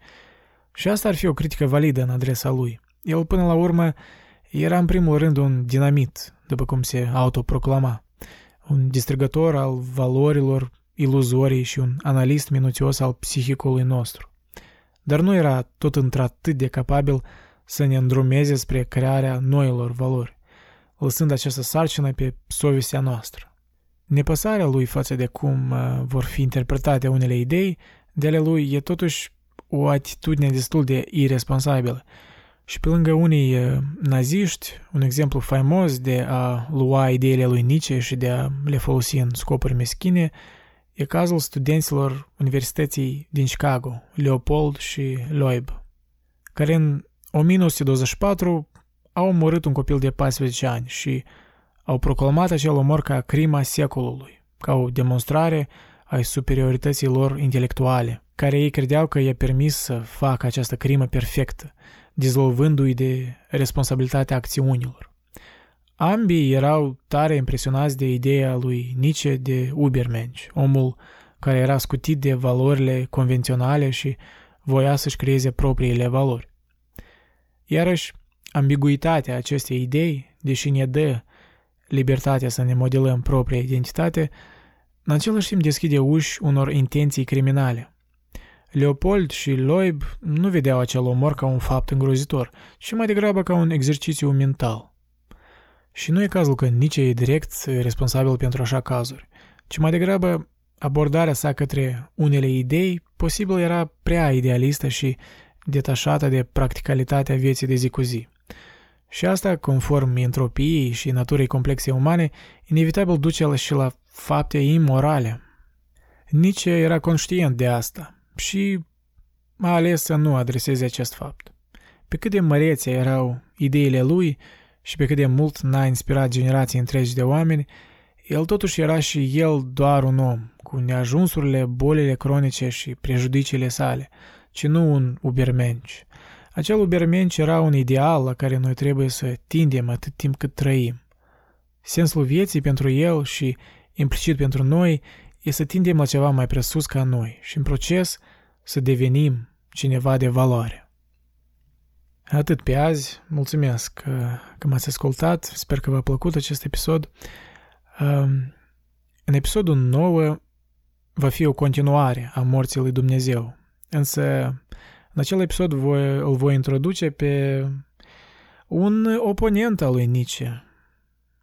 Și asta ar fi o critică validă în adresa lui. El, până la urmă, era în primul rând un dinamit, după cum se autoproclama, un distrugător al valorilor iluzorii și un analist minuțios al psihicului nostru. Dar nu era tot într-atât de capabil să ne îndrumeze spre crearea noilor valori, lăsând această sarcină pe sovestea noastră. Nepăsarea lui față de cum uh, vor fi interpretate unele idei de ale lui e totuși o atitudine destul de irresponsabilă și pe lângă unii uh, naziști, un exemplu faimos de a lua ideile lui Nietzsche și de a le folosi în scopuri meschine, e cazul studenților Universității din Chicago, Leopold și Loeb, care în 1924 au omorât un copil de 14 ani și au proclamat acel omor ca crima secolului, ca o demonstrare a superiorității lor intelectuale, care ei credeau că i-a permis să facă această crimă perfectă, dizolvându-i de responsabilitatea acțiunilor. Ambii erau tare impresionați de ideea lui Nietzsche de Ubermensch, omul care era scutit de valorile convenționale și voia să-și creeze propriile valori. Iarăși, ambiguitatea acestei idei, deși ne dă libertatea să ne modelăm propria identitate, în același timp deschide uși unor intenții criminale. Leopold și Loeb nu vedeau acel omor ca un fapt îngrozitor, ci mai degrabă ca un exercițiu mental. Și nu e cazul că nici e direct responsabil pentru așa cazuri, ci mai degrabă abordarea sa către unele idei posibil era prea idealistă și detașată de practicalitatea vieții de zi cu zi. Și asta, conform entropiei și naturii complexe umane, inevitabil duce și la fapte imorale. Nici era conștient de asta și a ales să nu adreseze acest fapt. Pe cât de mărețe erau ideile lui și pe cât de mult n-a inspirat generații întregi de oameni, el totuși era și el doar un om, cu neajunsurile, bolile cronice și prejudiciile sale, ci nu un ubermenci. Acel ubermenci era un ideal la care noi trebuie să tindem atât timp cât trăim. Sensul vieții pentru el și implicit pentru noi e să tindem la ceva mai presus ca noi și în proces să devenim cineva de valoare. Atât pe azi, mulțumesc că, că m-ați ascultat, sper că v-a plăcut acest episod. În episodul 9 va fi o continuare a morții lui Dumnezeu, însă în acel episod voi, îl voi introduce pe un oponent al lui Nietzsche,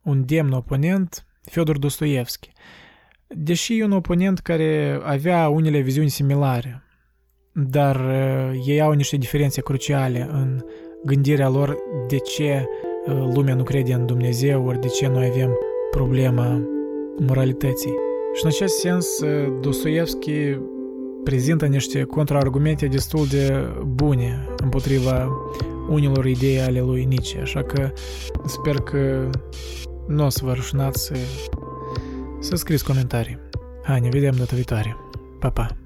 un demn oponent, Fyodor Dostoevski. Deși e un oponent care avea unele viziuni similare, dar uh, ei au niște diferențe cruciale în gândirea lor de ce uh, lumea nu crede în Dumnezeu, ori de ce noi avem problema moralității. Și în acest sens, uh, Dostoevski prezintă niște contraargumente destul de bune împotriva unilor idei ale lui Nietzsche, așa că sper că nu o să vă rușinați să, să scriți comentarii. Hai, ne vedem data viitoare. Pa, pa!